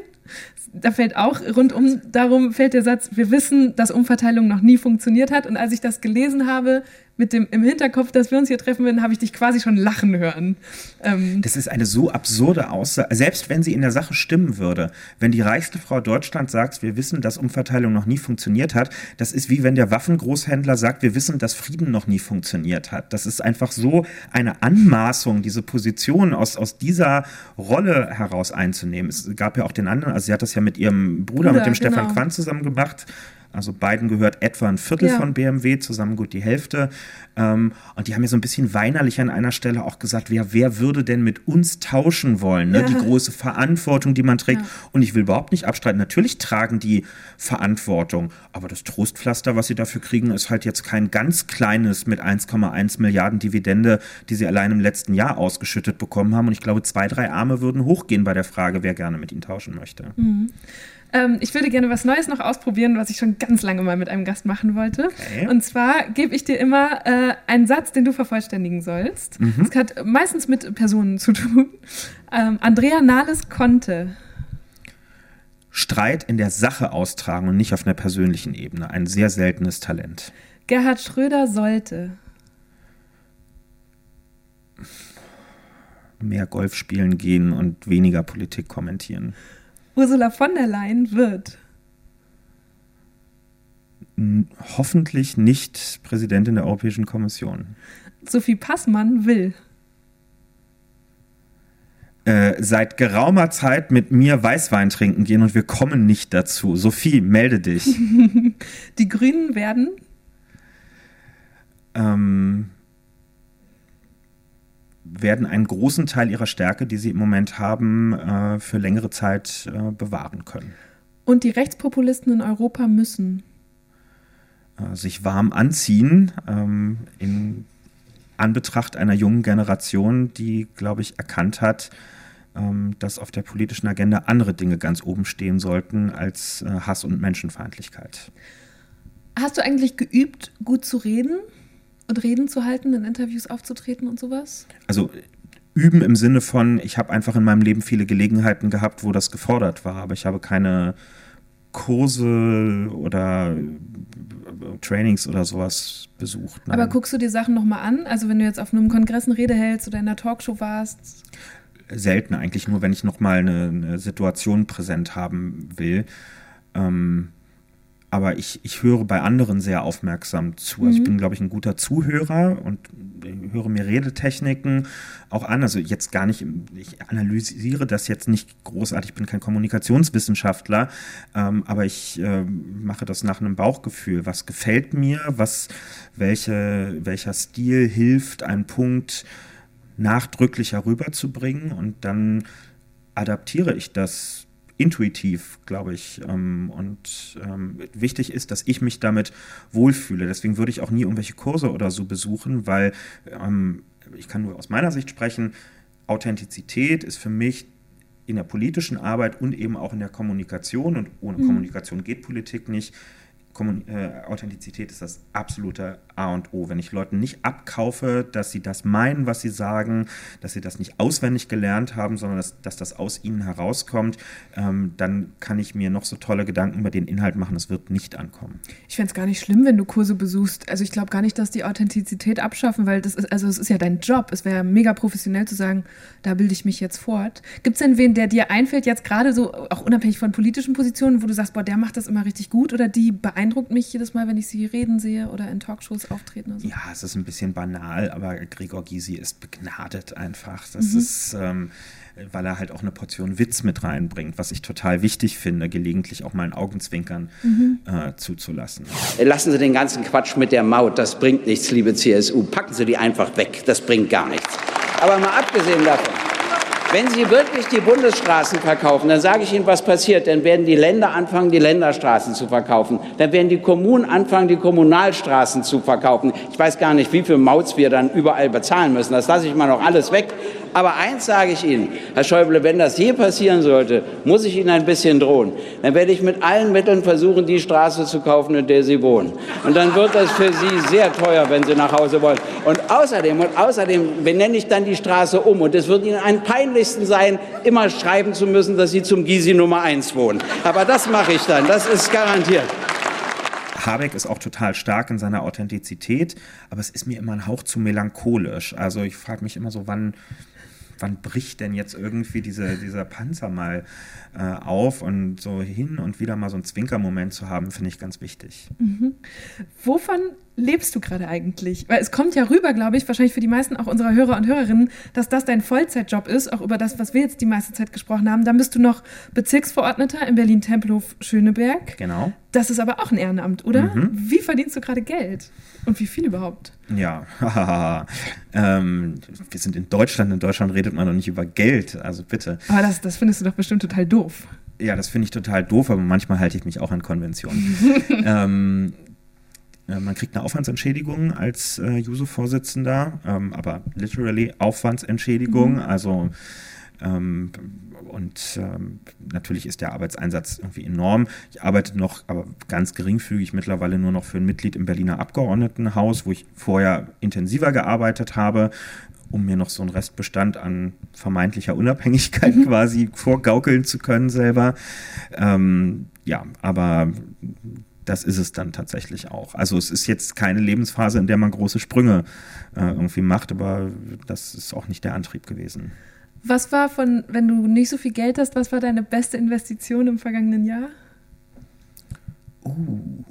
da fällt auch rundum darum fällt der Satz, wir wissen, dass Umverteilung noch nie funktioniert hat. Und als ich das gelesen habe, mit dem im Hinterkopf, dass wir uns hier treffen würden, habe ich dich quasi schon lachen hören. Ähm das ist eine so absurde Aussage, selbst wenn sie in der Sache stimmen würde. Wenn die reichste Frau Deutschlands sagt, wir wissen, dass Umverteilung noch nie funktioniert hat, das ist wie wenn der Waffengroßhändler sagt, wir wissen, dass Frieden noch nie funktioniert hat. Das ist einfach so eine Anmaßung, diese Position aus, aus dieser Rolle heraus einzunehmen. Es gab ja auch den anderen, also sie hat das ja mit ihrem Bruder, Bruder mit dem genau. Stefan Quandt zusammen gemacht. Also beiden gehört etwa ein Viertel ja. von BMW, zusammen gut die Hälfte. Ähm, und die haben mir so ein bisschen weinerlich an einer Stelle auch gesagt, wer, wer würde denn mit uns tauschen wollen? Ne? Ja. Die große Verantwortung, die man trägt. Ja. Und ich will überhaupt nicht abstreiten. Natürlich tragen die Verantwortung. Aber das Trostpflaster, was sie dafür kriegen, ist halt jetzt kein ganz kleines mit 1,1 Milliarden Dividende, die sie allein im letzten Jahr ausgeschüttet bekommen haben. Und ich glaube, zwei, drei Arme würden hochgehen bei der Frage, wer gerne mit ihnen tauschen möchte. Mhm. Ähm, ich würde gerne was Neues noch ausprobieren, was ich schon ganz lange mal mit einem Gast machen wollte. Okay. Und zwar gebe ich dir immer äh, einen Satz, den du vervollständigen sollst. Mhm. Das hat meistens mit Personen zu tun. Ähm, Andrea Nahles konnte. Streit in der Sache austragen und nicht auf einer persönlichen Ebene. Ein sehr seltenes Talent. Gerhard Schröder sollte. Mehr Golf spielen gehen und weniger Politik kommentieren. Ursula von der Leyen wird? Hoffentlich nicht Präsidentin der Europäischen Kommission. Sophie Passmann will. Äh, seit geraumer Zeit mit mir Weißwein trinken gehen und wir kommen nicht dazu. Sophie, melde dich. Die Grünen werden? Ähm, werden einen großen Teil ihrer Stärke, die sie im Moment haben, äh, für längere Zeit äh, bewahren können. Und die Rechtspopulisten in Europa müssen äh, sich warm anziehen ähm, in Anbetracht einer jungen Generation, die, glaube ich, erkannt hat, ähm, dass auf der politischen Agenda andere Dinge ganz oben stehen sollten als äh, Hass und Menschenfeindlichkeit. Hast du eigentlich geübt, gut zu reden? Und Reden zu halten, in Interviews aufzutreten und sowas? Also üben im Sinne von, ich habe einfach in meinem Leben viele Gelegenheiten gehabt, wo das gefordert war, aber ich habe keine Kurse oder Trainings oder sowas besucht. Nein. Aber guckst du dir Sachen nochmal an? Also wenn du jetzt auf einem Kongress eine Rede hältst oder in einer Talkshow warst? Selten eigentlich, nur wenn ich nochmal eine, eine Situation präsent haben will. Ähm, aber ich, ich höre bei anderen sehr aufmerksam zu. Also mhm. ich bin, glaube ich, ein guter Zuhörer und höre mir Redetechniken auch an. Also jetzt gar nicht, ich analysiere das jetzt nicht großartig, ich bin kein Kommunikationswissenschaftler, ähm, aber ich äh, mache das nach einem Bauchgefühl. Was gefällt mir, was, welche, welcher Stil hilft, einen Punkt nachdrücklicher rüberzubringen und dann adaptiere ich das intuitiv, glaube ich. Ähm, und ähm, wichtig ist, dass ich mich damit wohlfühle. Deswegen würde ich auch nie irgendwelche Kurse oder so besuchen, weil ähm, ich kann nur aus meiner Sicht sprechen, Authentizität ist für mich in der politischen Arbeit und eben auch in der Kommunikation und ohne mhm. Kommunikation geht Politik nicht Kommun äh, Authentizität ist das absolute A und O. Wenn ich Leuten nicht abkaufe, dass sie das meinen, was sie sagen, dass sie das nicht auswendig gelernt haben, sondern dass, dass das aus ihnen herauskommt, ähm, dann kann ich mir noch so tolle Gedanken über den Inhalt machen. Es wird nicht ankommen. Ich fände es gar nicht schlimm, wenn du Kurse besuchst. Also ich glaube gar nicht, dass die Authentizität abschaffen, weil das ist, also es ist ja dein Job. Es wäre mega professionell zu sagen, da bilde ich mich jetzt fort. Gibt es denn wen, der dir einfällt, jetzt gerade so, auch unabhängig von politischen Positionen, wo du sagst, boah, der macht das immer richtig gut oder die beeinflusst beeindruckt mich jedes Mal, wenn ich sie reden sehe oder in Talkshows auftreten. So. Ja, es ist ein bisschen banal, aber Gregor Gysi ist begnadet einfach. Das mhm. ist, ähm, weil er halt auch eine Portion Witz mit reinbringt, was ich total wichtig finde, gelegentlich auch mal ein Augenzwinkern mhm. äh, zuzulassen. Lassen Sie den ganzen Quatsch mit der Maut, das bringt nichts, liebe CSU. Packen Sie die einfach weg, das bringt gar nichts. Aber mal abgesehen davon. Wenn Sie wirklich die Bundesstraßen verkaufen, dann sage ich Ihnen, was passiert. Dann werden die Länder anfangen, die Länderstraßen zu verkaufen. Dann werden die Kommunen anfangen, die Kommunalstraßen zu verkaufen. Ich weiß gar nicht, wie viel Mauts wir dann überall bezahlen müssen. Das lasse ich mal noch alles weg. Aber eins sage ich Ihnen, Herr Schäuble, wenn das je passieren sollte, muss ich Ihnen ein bisschen drohen. Dann werde ich mit allen Mitteln versuchen, die Straße zu kaufen, in der Sie wohnen. Und dann wird das für Sie sehr teuer, wenn Sie nach Hause wollen. Und außerdem, und außerdem benenne ich dann die Straße um. Und es wird Ihnen am peinlichsten sein, immer schreiben zu müssen, dass Sie zum Gysi Nummer 1 wohnen. Aber das mache ich dann. Das ist garantiert. Habeck ist auch total stark in seiner Authentizität, aber es ist mir immer ein Hauch zu melancholisch. Also ich frage mich immer so, wann, wann bricht denn jetzt irgendwie diese, dieser Panzer mal äh, auf und so hin und wieder mal so einen Zwinkermoment zu haben, finde ich ganz wichtig. Mhm. Wovon lebst du gerade eigentlich? Weil es kommt ja rüber, glaube ich, wahrscheinlich für die meisten auch unserer Hörer und Hörerinnen, dass das dein Vollzeitjob ist, auch über das, was wir jetzt die meiste Zeit gesprochen haben. Dann bist du noch Bezirksverordneter in Berlin-Tempelhof-Schöneberg. Genau. Das ist aber auch ein Ehrenamt, oder? Mhm. Wie verdienst du gerade Geld? Und wie viel überhaupt? Ja, ähm, wir sind in Deutschland. In Deutschland redet man doch nicht über Geld, also bitte. Aber das, das findest du doch bestimmt total doof. Ja, das finde ich total doof, aber manchmal halte ich mich auch an Konventionen. ähm, äh, man kriegt eine Aufwandsentschädigung als äh, Juso-Vorsitzender, ähm, aber literally Aufwandsentschädigung. Mhm. Also ähm, und ähm, natürlich ist der Arbeitseinsatz irgendwie enorm. Ich arbeite noch, aber ganz geringfügig mittlerweile nur noch für ein Mitglied im Berliner Abgeordnetenhaus, wo ich vorher intensiver gearbeitet habe, um mir noch so einen Restbestand an vermeintlicher Unabhängigkeit mhm. quasi vorgaukeln zu können selber. Ähm, ja, aber das ist es dann tatsächlich auch. Also es ist jetzt keine Lebensphase, in der man große Sprünge äh, irgendwie macht, aber das ist auch nicht der Antrieb gewesen. Was war von, wenn du nicht so viel Geld hast, was war deine beste Investition im vergangenen Jahr? Uh.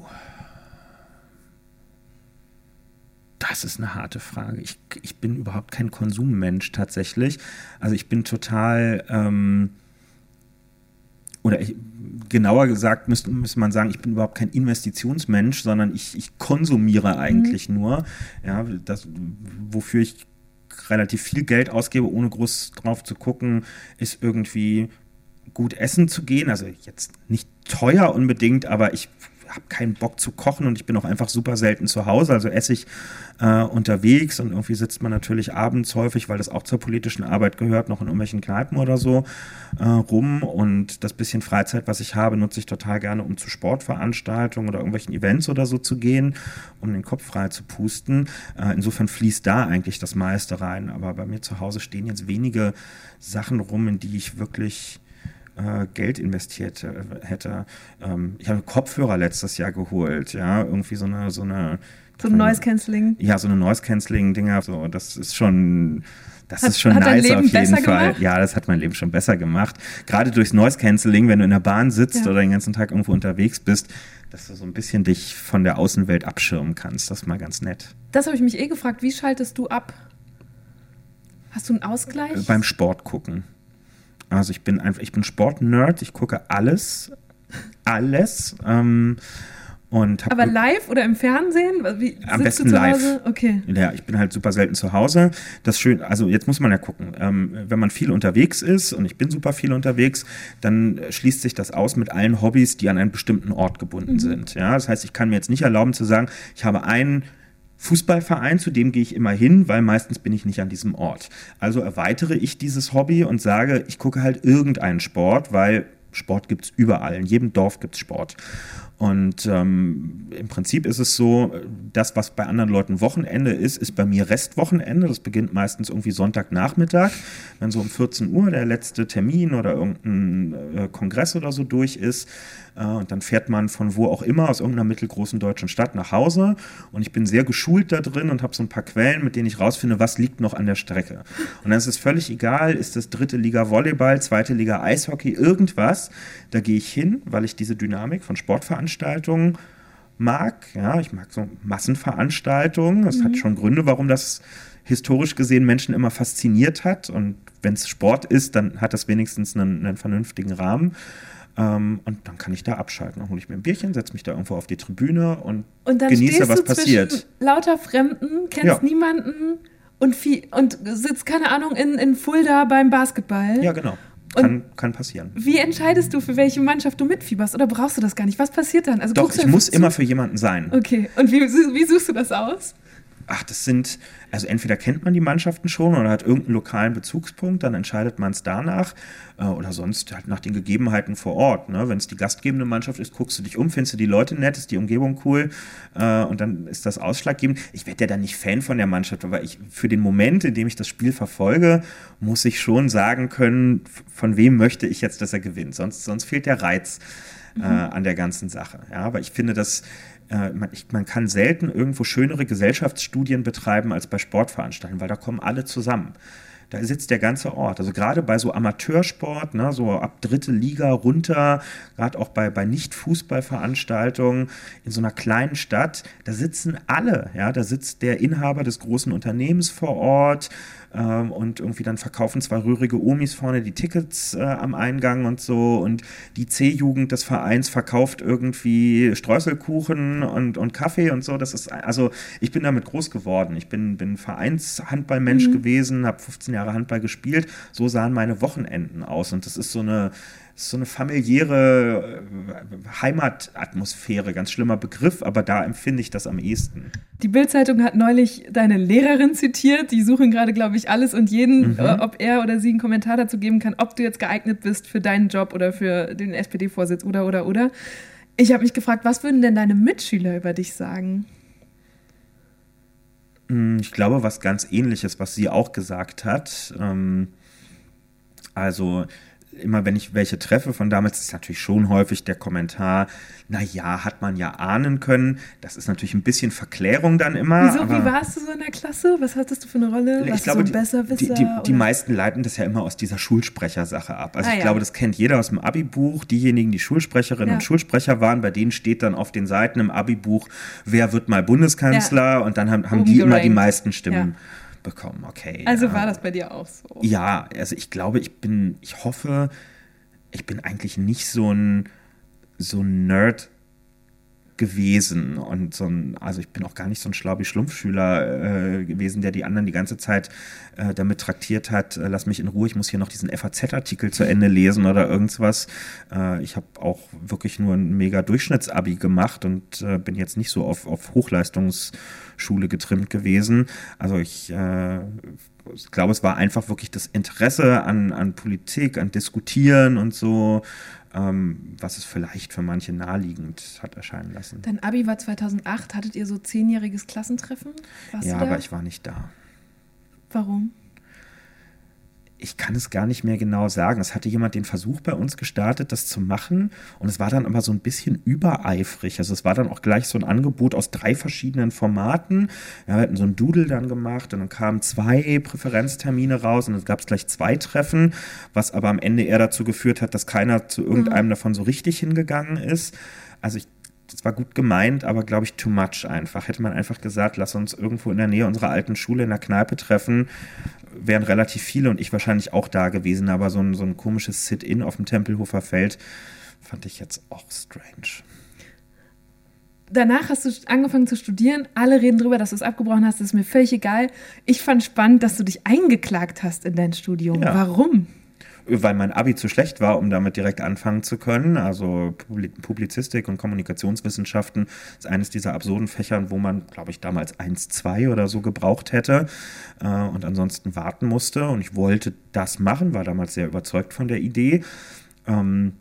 Das ist eine harte Frage. Ich, ich bin überhaupt kein Konsummensch tatsächlich. Also ich bin total, ähm, oder ich, genauer gesagt müsste, müsste man sagen, ich bin überhaupt kein Investitionsmensch, sondern ich, ich konsumiere eigentlich mhm. nur. Ja, das, wofür ich relativ viel Geld ausgebe, ohne groß drauf zu gucken, ist irgendwie gut essen zu gehen. Also jetzt nicht teuer unbedingt, aber ich habe keinen Bock zu kochen und ich bin auch einfach super selten zu Hause. Also esse ich äh, unterwegs und irgendwie sitzt man natürlich abends häufig, weil das auch zur politischen Arbeit gehört, noch in irgendwelchen Kneipen oder so äh, rum. Und das bisschen Freizeit, was ich habe, nutze ich total gerne, um zu Sportveranstaltungen oder irgendwelchen Events oder so zu gehen, um den Kopf frei zu pusten. Äh, insofern fließt da eigentlich das meiste rein. Aber bei mir zu Hause stehen jetzt wenige Sachen rum, in die ich wirklich äh, Geld investiert hätte. Ähm, ich habe Kopfhörer letztes Jahr geholt, ja, irgendwie so eine, so eine so ein Noise Cancelling. Ja, so eine Noise Cancelling Dinger, so das ist schon das hat, ist schon nice auf jeden Fall. Gemacht? Ja, das hat mein Leben schon besser gemacht. Gerade durchs Noise Cancelling, wenn du in der Bahn sitzt ja. oder den ganzen Tag irgendwo unterwegs bist, dass du so ein bisschen dich von der Außenwelt abschirmen kannst. Das ist mal ganz nett. Das habe ich mich eh gefragt. Wie schaltest du ab? Hast du einen Ausgleich? Beim Sport gucken. Also ich bin einfach, ich bin Sportnerd, ich gucke alles, alles. Ähm, Und Aber live oder im Fernsehen? Wie, Am besten live. Okay. Ja, ich bin halt super selten zu Hause. Das schön, also jetzt muss man ja gucken. Ähm, wenn man viel unterwegs ist und ich bin super viel unterwegs, dann schließt sich das aus mit allen Hobbys, die an einen bestimmten Ort gebunden sind. Ja, das heißt, ich kann mir jetzt nicht erlauben zu sagen, ich habe einen Fußballverein, zu dem gehe ich immer hin, weil meistens bin ich nicht an diesem Ort. Also erweitere ich dieses Hobby und sage, ich gucke halt irgendeinen Sport, weil Sport gibt es überall. In jedem Dorf gibt es Sport. Und ähm, im Prinzip ist es so, das, was bei anderen Leuten Wochenende ist, ist bei mir Restwochenende. Das beginnt meistens irgendwie Sonntagnachmittag, wenn so um 14 Uhr der letzte Termin oder irgendein äh, Kongress oder so durch ist. Und dann fährt man von wo auch immer aus irgendeiner mittelgroßen deutschen Stadt nach Hause. Und ich bin sehr geschult da drin und habe so ein paar Quellen, mit denen ich rausfinde, was liegt noch an der Strecke. Und dann ist es völlig egal, ist das dritte Liga Volleyball, zweite Liga Eishockey, irgendwas. Da gehe ich hin, weil ich diese Dynamik von Sportveranstaltungen mag. Ja, ich mag so Massenveranstaltungen. Das hat schon Gründe, warum das historisch gesehen Menschen immer fasziniert hat. Und wenn es Sport ist, dann hat das wenigstens einen, einen vernünftigen Rahmen. Ähm, und dann kann ich da abschalten. Dann hole ich mir ein Bierchen, setze mich da irgendwo auf die Tribüne und, Und dann genieße, was du passiert. lauter Fremden, kennst Ja. niemanden und, viel, und sitzt, keine Ahnung, in, in Fulda beim Basketball. Ja, genau. Kann, kann passieren. Wie entscheidest du, für welche Mannschaft du mitfieberst? Oder brauchst du das gar nicht? Was passiert dann? Also Doch, ich muss zu? immer für jemanden sein. Okay, und wie, wie suchst du das aus? Ach, das sind, also entweder kennt man die Mannschaften schon oder hat irgendeinen lokalen Bezugspunkt, dann entscheidet man es danach äh, oder sonst halt nach den Gegebenheiten vor Ort. Ne? Wenn es die gastgebende Mannschaft ist, guckst du dich um, findest du die Leute nett, ist die Umgebung cool äh, und dann ist das ausschlaggebend. Ich werde ja dann nicht Fan von der Mannschaft, aber ich für den Moment, in dem ich das Spiel verfolge, muss ich schon sagen können, von wem möchte ich jetzt, dass er gewinnt. Sonst, sonst fehlt der Reiz äh, an der ganzen Sache. Ja, aber ich finde, dass äh, man, ich, man kann selten irgendwo schönere Gesellschaftsstudien betreiben als bei Sportveranstaltungen, weil da kommen alle zusammen. Da sitzt der ganze Ort. Also gerade bei so Amateursport, ne, so ab dritte Liga runter, gerade auch bei, bei Nicht-Fußballveranstaltungen in so einer kleinen Stadt, da sitzen alle. Ja, da sitzt der Inhaber des großen Unternehmens vor Ort ähm, und irgendwie dann verkaufen zwei rührige Omis vorne die Tickets äh, am Eingang und so und die C-Jugend des Vereins verkauft irgendwie Streuselkuchen und, und Kaffee und so. Das ist, also ich bin damit groß geworden. Ich bin, bin Vereinshandballmensch gewesen, habe 15 Jahre Handball gespielt. So sahen meine Wochenenden aus und das ist so eine so eine familiäre äh, Heimatatmosphäre, ganz schlimmer Begriff, aber da empfinde ich das am ehesten. Die Bild-Zeitung hat neulich deine Lehrerin zitiert. Die suchen gerade, glaube ich, alles und jeden, Mhm. äh, ob er oder sie einen Kommentar dazu geben kann, ob du jetzt geeignet bist für deinen Job oder für den SPD-Vorsitz oder, oder, oder. Ich habe mich gefragt, was würden denn deine Mitschüler über dich sagen? Ich glaube, was ganz ähnliches, was sie auch gesagt hat. Ähm, also immer wenn ich welche treffe von damals, ist natürlich schon häufig der Kommentar, na ja, hat man ja ahnen können. Das ist natürlich ein bisschen Verklärung dann immer. Wieso, wie warst du so in der Klasse? Was hattest du für eine Rolle? ich Warst glaube, du so die, die, die, die meisten leiten das ja immer aus dieser Schulsprechersache ab. Also Ah, ich ja. glaube, das kennt jeder aus dem Abi-Buch. Diejenigen, die Schulsprecherinnen Ja. und Schulsprecher waren, bei denen steht dann auf den Seiten im Abi-Buch, wer wird mal Bundeskanzler? Und dann haben, haben die immer die meisten Stimmen Ja. Bekommen. Okay. Also ja. war das bei dir auch so? Ja, also ich glaube, ich bin, ich hoffe, ich bin eigentlich nicht so ein, so ein Nerd gewesen und so ein, also ich bin auch gar nicht so ein Schlaubi-Schlumpfschüler äh, gewesen, der die anderen die ganze Zeit äh, damit traktiert hat, äh, lass mich in Ruhe, ich muss hier noch diesen FAZ-Artikel zu Ende lesen oder irgendwas. Äh, ich habe auch wirklich nur ein mega Durchschnittsabi gemacht und äh, bin jetzt nicht so auf, auf Hochleistungsschule getrimmt gewesen. Also ich äh, ich glaube, es war einfach wirklich das Interesse an, an Politik, an Diskutieren und so, ähm, was es vielleicht für manche naheliegend hat erscheinen lassen. Dein Abi war 2008. Hattet ihr so zehnjähriges Klassentreffen? Warst ja, aber ich war nicht da. Warum? Ich kann es gar nicht mehr genau sagen. Es hatte jemand den Versuch bei uns gestartet, das zu machen. Und es war dann aber so ein bisschen übereifrig. Also es war dann auch gleich so ein Angebot aus drei verschiedenen Formaten. Wir hatten so ein Doodle dann gemacht und dann kamen zwei Präferenztermine raus und dann gab es gleich zwei Treffen, was aber am Ende eher dazu geführt hat, dass keiner zu irgendeinem davon so richtig hingegangen ist. Also ich das war gut gemeint, aber glaube ich too much einfach. Hätte man einfach gesagt, lass uns irgendwo in der Nähe unserer alten Schule in der Kneipe treffen, wären relativ viele und ich wahrscheinlich auch da gewesen, aber so ein, so ein komisches Sit-in auf dem Tempelhofer Feld fand ich jetzt auch strange. danach hast du angefangen zu studieren. Alle reden darüber, dass du es abgebrochen hast. Das ist mir völlig egal. Ich fand spannend, dass du dich eingeklagt hast in dein Studium. Ja. Warum? Weil mein Abi zu schlecht war, um damit direkt anfangen zu können. Also Publizistik und Kommunikationswissenschaften ist eines dieser absurden Fächern, wo man, glaube ich, damals 1, 2 oder so gebraucht hätte äh, und ansonsten warten musste. Und ich wollte das machen, war damals sehr überzeugt von der Idee. Ähm,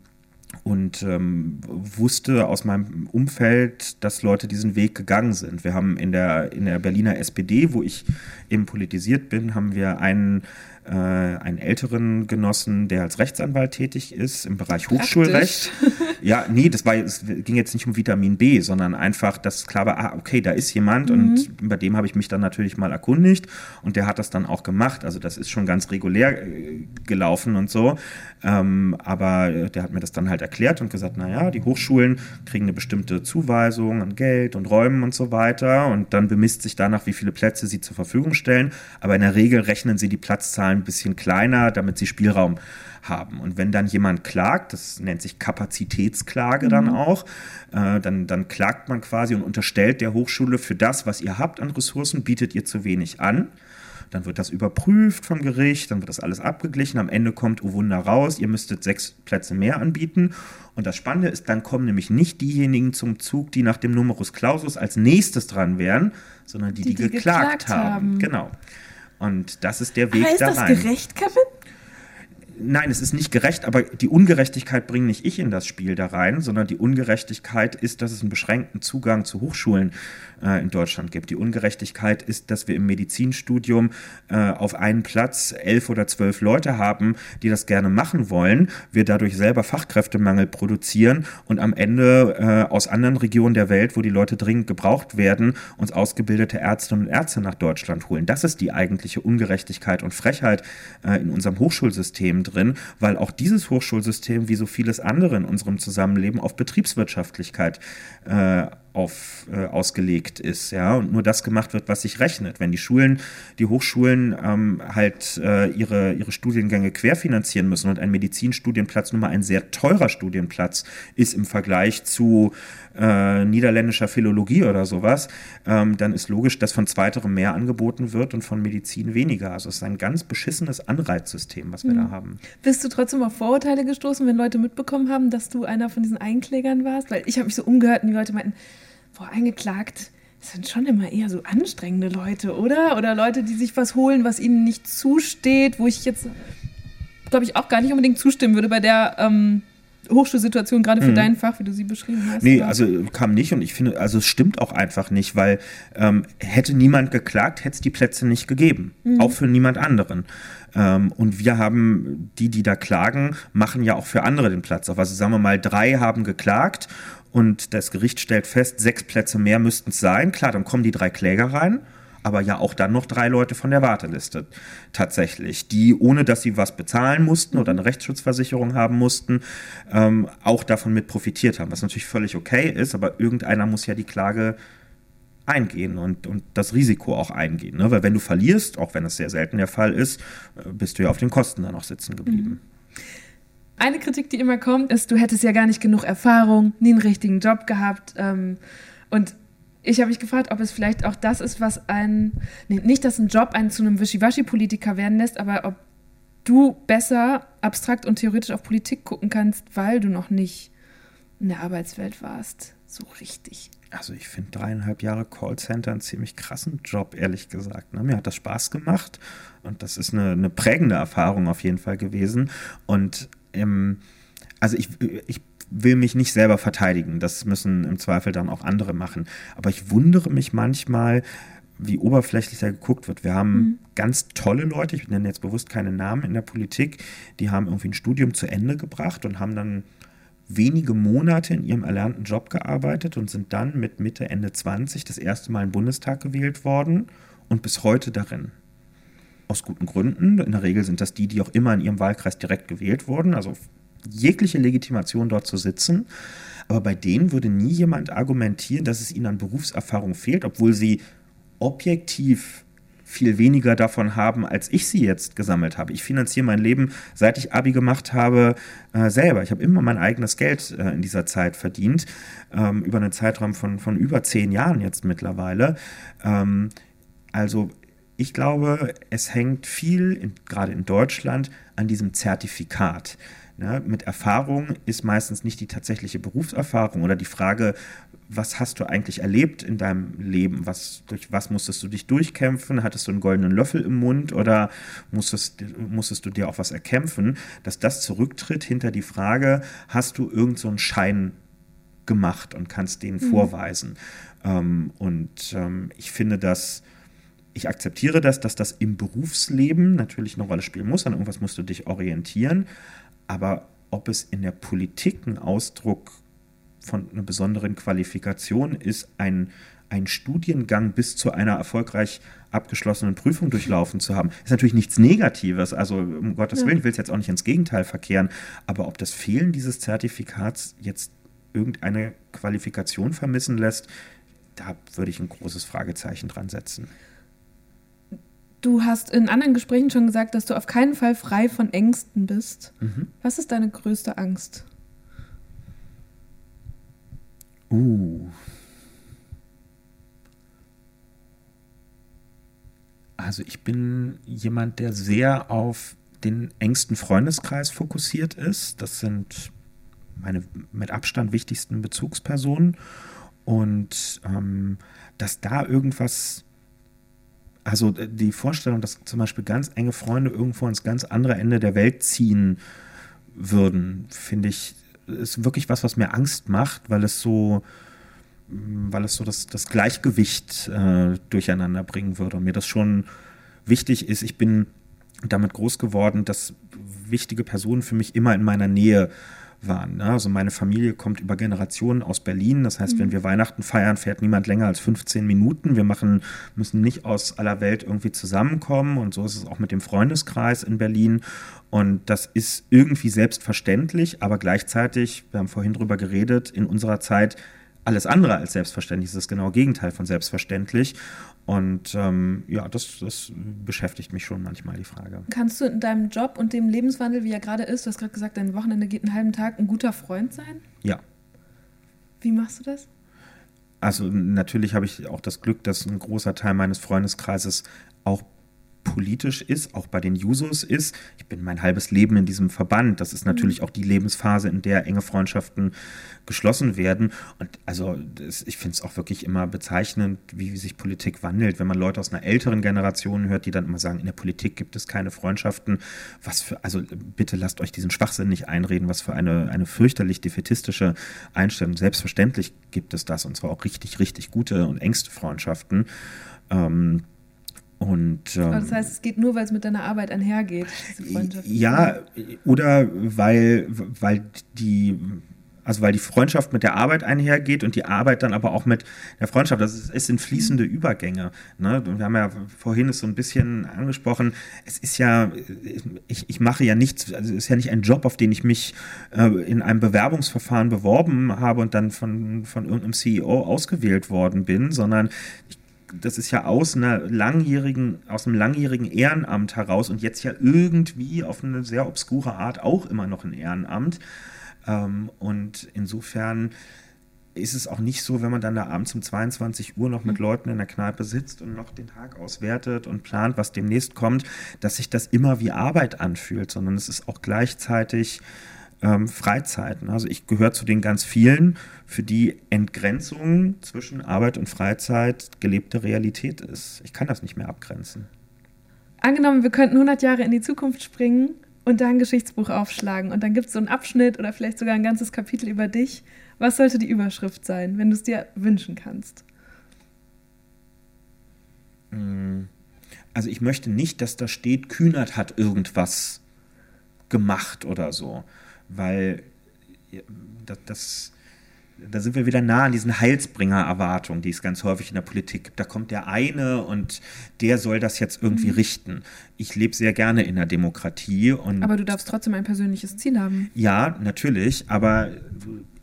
und ähm, wusste aus meinem Umfeld, dass Leute diesen Weg gegangen sind. Wir haben in der, in der Berliner SPD, wo ich eben politisiert bin, haben wir einen äh, einen älteren Genossen, der als Rechtsanwalt tätig ist im Bereich Hochschulrecht. ja, nee, das war es ging jetzt nicht um Vitamin B, sondern einfach, dass klar war, ah, okay, da ist jemand mhm. und bei dem habe ich mich dann natürlich mal erkundigt und der hat das dann auch gemacht. Also das ist schon ganz regulär äh, gelaufen und so. Ähm, aber der hat mir das dann halt erklärt und gesagt, naja, die Hochschulen kriegen eine bestimmte Zuweisung an Geld und Räumen und so weiter und dann bemisst sich danach, wie viele Plätze sie zur Verfügung stellen. Aber in der Regel rechnen sie die Platzzahlen ein bisschen kleiner, damit sie Spielraum haben. Und wenn dann jemand klagt, das nennt sich Kapazitätsklage mhm. dann auch, äh, dann, dann klagt man quasi und unterstellt der Hochschule für das, was ihr habt an Ressourcen, bietet ihr zu wenig an. Dann wird das überprüft vom Gericht, dann wird das alles abgeglichen. Am Ende kommt, oh Wunder, raus, ihr müsstet sechs Plätze mehr anbieten. Und das Spannende ist, dann kommen nämlich nicht diejenigen zum Zug, die nach dem Numerus Clausus als nächstes dran wären, sondern die, die, die, die geklagt, geklagt haben. haben. Genau. Und das ist der Weg Aber ist da das rein. gerecht, Kevin? Nein, es ist nicht gerecht, aber die Ungerechtigkeit bringe nicht ich in das Spiel da rein, sondern die Ungerechtigkeit ist, dass es einen beschränkten Zugang zu Hochschulen äh, in Deutschland gibt. Die Ungerechtigkeit ist, dass wir im Medizinstudium äh, auf einen Platz elf oder zwölf Leute haben, die das gerne machen wollen, wir dadurch selber Fachkräftemangel produzieren und am Ende äh, aus anderen Regionen der Welt, wo die Leute dringend gebraucht werden, uns ausgebildete Ärztinnen und Ärzte nach Deutschland holen. Das ist die eigentliche Ungerechtigkeit und Frechheit äh, in unserem Hochschulsystem drin, weil auch dieses Hochschulsystem, wie so vieles andere in unserem Zusammenleben, auf Betriebswirtschaftlichkeit äh, auf, äh, ausgelegt ist, ja, und nur das gemacht wird, was sich rechnet. Wenn die Schulen, die Hochschulen ähm, halt äh, ihre, ihre Studiengänge querfinanzieren müssen und ein Medizinstudienplatz nun mal ein sehr teurer Studienplatz ist im Vergleich zu äh, niederländischer Philologie oder sowas, ähm, dann ist logisch, dass von zweiterem mehr angeboten wird und von Medizin weniger. Also es ist ein ganz beschissenes Anreizsystem, was wir mhm. da haben. Bist du trotzdem auf Vorurteile gestoßen, wenn Leute mitbekommen haben, dass du einer von diesen Einklägern warst? Weil ich habe mich so umgehört und die Leute meinten, boah, eingeklagt, das sind schon immer eher so anstrengende Leute, oder? Oder Leute, die sich was holen, was ihnen nicht zusteht, wo ich jetzt, glaube ich, auch gar nicht unbedingt zustimmen würde bei der ähm, Hochschulsituation, gerade für mhm. dein Fach, wie du sie beschrieben hast? Nee, oder? also kam nicht und ich finde, also es stimmt auch einfach nicht, weil ähm, hätte niemand geklagt, hätte es die Plätze nicht gegeben. Mhm. Auch für niemand anderen. Ähm, und wir haben, die, die da klagen, machen ja auch für andere den Platz auf. Also sagen wir mal, drei haben geklagt und das Gericht stellt fest, sechs Plätze mehr müssten es sein. Klar, dann kommen die drei Kläger rein aber ja auch dann noch drei Leute von der Warteliste tatsächlich, die ohne dass sie was bezahlen mussten oder eine Rechtsschutzversicherung haben mussten, ähm, auch davon mit profitiert haben, was natürlich völlig okay ist, aber irgendeiner muss ja die Klage eingehen und, und das Risiko auch eingehen. Ne? Weil wenn du verlierst, auch wenn es sehr selten der Fall ist, äh, bist du ja auf den Kosten dann auch sitzen geblieben. Mhm. Eine Kritik, die immer kommt, ist, du hättest ja gar nicht genug Erfahrung, nie einen richtigen Job gehabt. Ähm, und ich habe mich gefragt, ob es vielleicht auch das ist, was ein, nee, nicht, dass ein Job einen zu einem Wischiwaschi-Politiker werden lässt, aber ob du besser abstrakt und theoretisch auf Politik gucken kannst, weil du noch nicht in der Arbeitswelt warst. So richtig. Also ich finde dreieinhalb Jahre Callcenter einen ziemlich krassen Job, ehrlich gesagt. Ne? Mir hat das Spaß gemacht und das ist eine, eine prägende Erfahrung auf jeden Fall gewesen. Und ähm, also ich, ich will mich nicht selber verteidigen. Das müssen im Zweifel dann auch andere machen. Aber ich wundere mich manchmal, wie oberflächlich da geguckt wird. Wir haben mhm. ganz tolle Leute, ich nenne jetzt bewusst keine Namen in der Politik, die haben irgendwie ein Studium zu Ende gebracht und haben dann wenige Monate in ihrem erlernten Job gearbeitet und sind dann mit Mitte, Ende 20 das erste Mal im Bundestag gewählt worden und bis heute darin. Aus guten Gründen. In der Regel sind das die, die auch immer in ihrem Wahlkreis direkt gewählt wurden, also jegliche Legitimation dort zu sitzen. Aber bei denen würde nie jemand argumentieren, dass es ihnen an Berufserfahrung fehlt, obwohl sie objektiv viel weniger davon haben, als ich sie jetzt gesammelt habe. Ich finanziere mein Leben, seit ich Abi gemacht habe, äh, selber. Ich habe immer mein eigenes Geld äh, in dieser Zeit verdient, ähm, über einen Zeitraum von, von über zehn Jahren jetzt mittlerweile. Ähm, also ich glaube, es hängt viel, in, gerade in Deutschland, an diesem Zertifikat. Ja, mit Erfahrung ist meistens nicht die tatsächliche Berufserfahrung oder die Frage, was hast du eigentlich erlebt in deinem Leben? Was, durch was musstest du dich durchkämpfen? Hattest du einen goldenen Löffel im Mund oder musstest, musstest du dir auch was erkämpfen? Dass das zurücktritt hinter die Frage, hast du irgendeinen so Schein gemacht und kannst den mhm. vorweisen? Ähm, und ähm, ich finde das ich akzeptiere das, dass das im Berufsleben natürlich eine Rolle spielen muss. An irgendwas musst du dich orientieren. Aber ob es in der Politik ein Ausdruck von einer besonderen Qualifikation ist, ein, ein Studiengang bis zu einer erfolgreich abgeschlossenen Prüfung durchlaufen zu haben, ist natürlich nichts Negatives. Also um Gottes. Willen, ich will es jetzt auch nicht ins Gegenteil verkehren. Aber ob das Fehlen dieses Zertifikats jetzt irgendeine Qualifikation vermissen lässt, da würde ich ein großes Fragezeichen dran setzen. Du hast in anderen Gesprächen schon gesagt, dass du auf keinen Fall frei von Ängsten bist. Mhm. Was ist deine größte Angst? Uh. Also ich bin jemand, der sehr auf den engsten Freundeskreis fokussiert ist. Das sind meine mit Abstand wichtigsten Bezugspersonen. Und ähm, dass da irgendwas also äh, die Vorstellung, dass zum Beispiel ganz enge Freunde irgendwo ans ganz andere Ende der Welt ziehen würden, finde ich, ist wirklich was, was mir Angst macht, weil es so, mm, weil es so das, das Gleichgewicht äh, durcheinander bringen würde und mir das schon wichtig ist. Ich bin damit groß geworden, dass wichtige Personen für mich immer in meiner Nähe äh, waren. Ne? Also meine Familie kommt über Generationen aus Berlin. Das heißt, mhm. wenn wir Weihnachten feiern, fährt niemand länger als 15 Minuten. Wir machen, müssen nicht aus aller Welt irgendwie zusammenkommen. Und so ist es auch mit dem Freundeskreis in Berlin. Und das ist irgendwie selbstverständlich, aber gleichzeitig, wir haben vorhin drüber geredet, in unserer Zeit alles andere als selbstverständlich. Es ist das genaue Gegenteil von selbstverständlich. Und ähm, ja, das, das beschäftigt mich schon manchmal, die Frage. Kannst du in deinem Job und dem Lebenswandel, wie er gerade ist, du hast gerade gesagt, dein Wochenende geht einen halben Tag, ein guter Freund sein? Ja. Wie machst du das? Also natürlich habe ich auch das Glück, dass ein großer Teil meines Freundeskreises auch politisch ist, auch bei den Jusos ist. Ich bin mein halbes Leben in diesem Verband. Das ist natürlich mhm. auch die Lebensphase, in der enge Freundschaften geschlossen werden. Und also das, ich finde es auch wirklich immer bezeichnend, wie, wie sich Politik wandelt. Wenn man Leute aus einer älteren Generation hört, die dann immer sagen, in der Politik gibt es keine Freundschaften. Was für, also bitte lasst euch diesen Schwachsinn nicht einreden, was für eine, eine fürchterlich defetistische Einstellung. Selbstverständlich gibt es das und zwar auch richtig, richtig gute und engste Freundschaften. Ähm, und, ähm, das heißt, es geht nur, weil es mit deiner Arbeit einhergeht, diese Freundschaft. Ja, oder weil, weil die also weil die Freundschaft mit der Arbeit einhergeht und die Arbeit dann aber auch mit der Freundschaft. Das ist, es sind fließende Übergänge. Ne? Wir haben ja vorhin es so ein bisschen angesprochen. Es ist ja, ich, ich mache ja nichts, also es ist ja nicht ein Job, auf den ich mich äh, in einem Bewerbungsverfahren beworben habe und dann von, von irgendeinem CEO ausgewählt worden bin, sondern ich das ist ja aus einer langjährigen, aus einem langjährigen Ehrenamt heraus und jetzt ja irgendwie auf eine sehr obskure Art auch immer noch ein Ehrenamt. Ähm, und insofern ist es auch nicht so, wenn man dann da abends um 22 Uhr noch mit mhm. Leuten in der Kneipe sitzt und noch den Tag auswertet und plant, was demnächst kommt, dass sich das immer wie Arbeit anfühlt, sondern es ist auch gleichzeitig ähm, Freizeiten. Also ich gehöre zu den ganz vielen, für die Entgrenzung zwischen Arbeit und Freizeit gelebte Realität ist. Ich kann das nicht mehr abgrenzen. Angenommen, wir könnten 100 Jahre in die Zukunft springen und da ein Geschichtsbuch aufschlagen und dann gibt es so einen Abschnitt oder vielleicht sogar ein ganzes Kapitel über dich. Was sollte die Überschrift sein, wenn du es dir wünschen kannst? Also ich möchte nicht, dass da steht, Kühnert hat irgendwas gemacht oder so weil das, das, da sind wir wieder nah an diesen Heilsbringer-Erwartungen, die es ganz häufig in der Politik gibt. Da kommt der eine und der soll das jetzt irgendwie mhm. richten. Ich lebe sehr gerne in der Demokratie. Und aber du darfst trotzdem ein persönliches Ziel haben. Ja, natürlich, aber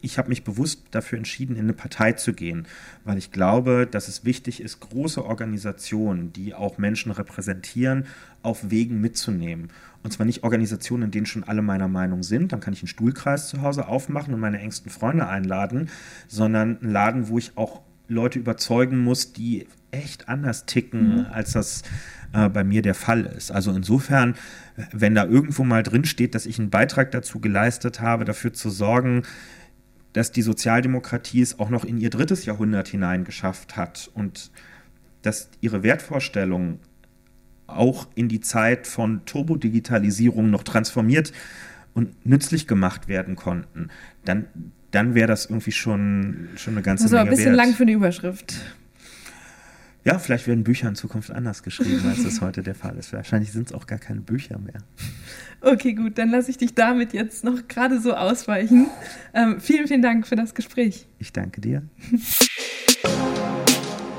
ich habe mich bewusst dafür entschieden, in eine Partei zu gehen, weil ich glaube, dass es wichtig ist, große Organisationen, die auch Menschen repräsentieren, auf Wegen mitzunehmen. Und zwar nicht Organisationen, in denen schon alle meiner Meinung sind, dann kann ich einen Stuhlkreis zu Hause aufmachen und meine engsten Freunde einladen, sondern einen Laden, wo ich auch Leute überzeugen muss, die echt anders ticken, mhm. als das äh, bei mir der Fall ist. Also insofern, wenn da irgendwo mal drin steht, dass ich einen Beitrag dazu geleistet habe, dafür zu sorgen, dass die Sozialdemokratie es auch noch in ihr drittes Jahrhundert hineingeschafft hat und dass ihre Wertvorstellungen auch in die Zeit von Turbodigitalisierung noch transformiert und nützlich gemacht werden konnten, dann, dann wäre das irgendwie schon, schon eine ganze das Menge war ein bisschen wert. lang für eine Überschrift. Ja, vielleicht werden Bücher in Zukunft anders geschrieben, als das heute der Fall ist. Wahrscheinlich sind es auch gar keine Bücher mehr. Okay, gut, dann lasse ich dich damit jetzt noch gerade so ausweichen. Ähm, vielen, vielen Dank für das Gespräch. Ich danke dir.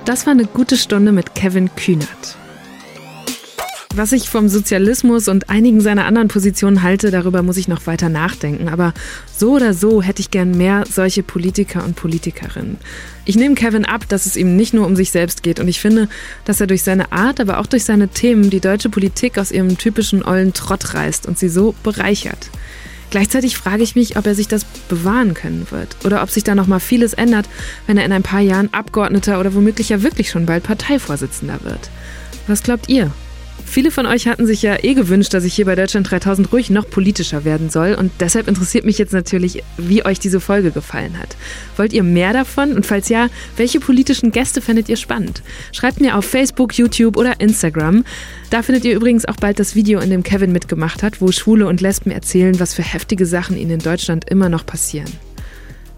Das war eine gute Stunde mit Kevin Kühnert. Was ich vom Sozialismus und einigen seiner anderen Positionen halte, darüber muss ich noch weiter nachdenken. Aber so oder so hätte ich gern mehr solche Politiker und Politikerinnen. Ich nehme Kevin ab, dass es ihm nicht nur um sich selbst geht. Und ich finde, dass er durch seine Art, aber auch durch seine Themen die deutsche Politik aus ihrem typischen ollen Trott reißt und sie so bereichert. Gleichzeitig frage ich mich, ob er sich das bewahren können wird oder ob sich da noch mal vieles ändert, wenn er in ein paar Jahren Abgeordneter oder womöglich ja wirklich schon bald Parteivorsitzender wird. Was glaubt ihr? Viele von euch hatten sich ja eh gewünscht, dass ich hier bei Deutschland 3000 ruhig noch politischer werden soll. Und deshalb interessiert mich jetzt natürlich, wie euch diese Folge gefallen hat. Wollt ihr mehr davon? Und falls ja, welche politischen Gäste findet ihr spannend? Schreibt mir auf Facebook, YouTube oder Instagram. Da findet ihr übrigens auch bald das Video, in dem Kevin mitgemacht hat, wo Schwule und Lesben erzählen, was für heftige Sachen ihnen in Deutschland immer noch passieren.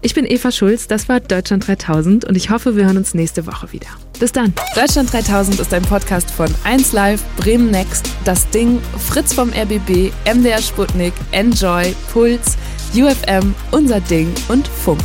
Ich bin Eva Schulz, das war Deutschland 3000 und ich hoffe, wir hören uns nächste Woche wieder. Bis dann. Deutschland 3000 ist ein Podcast von 1Live, Bremen Next, Das Ding, Fritz vom RBB, MDR Sputnik, Enjoy, Puls, UFM, Unser Ding und Funk.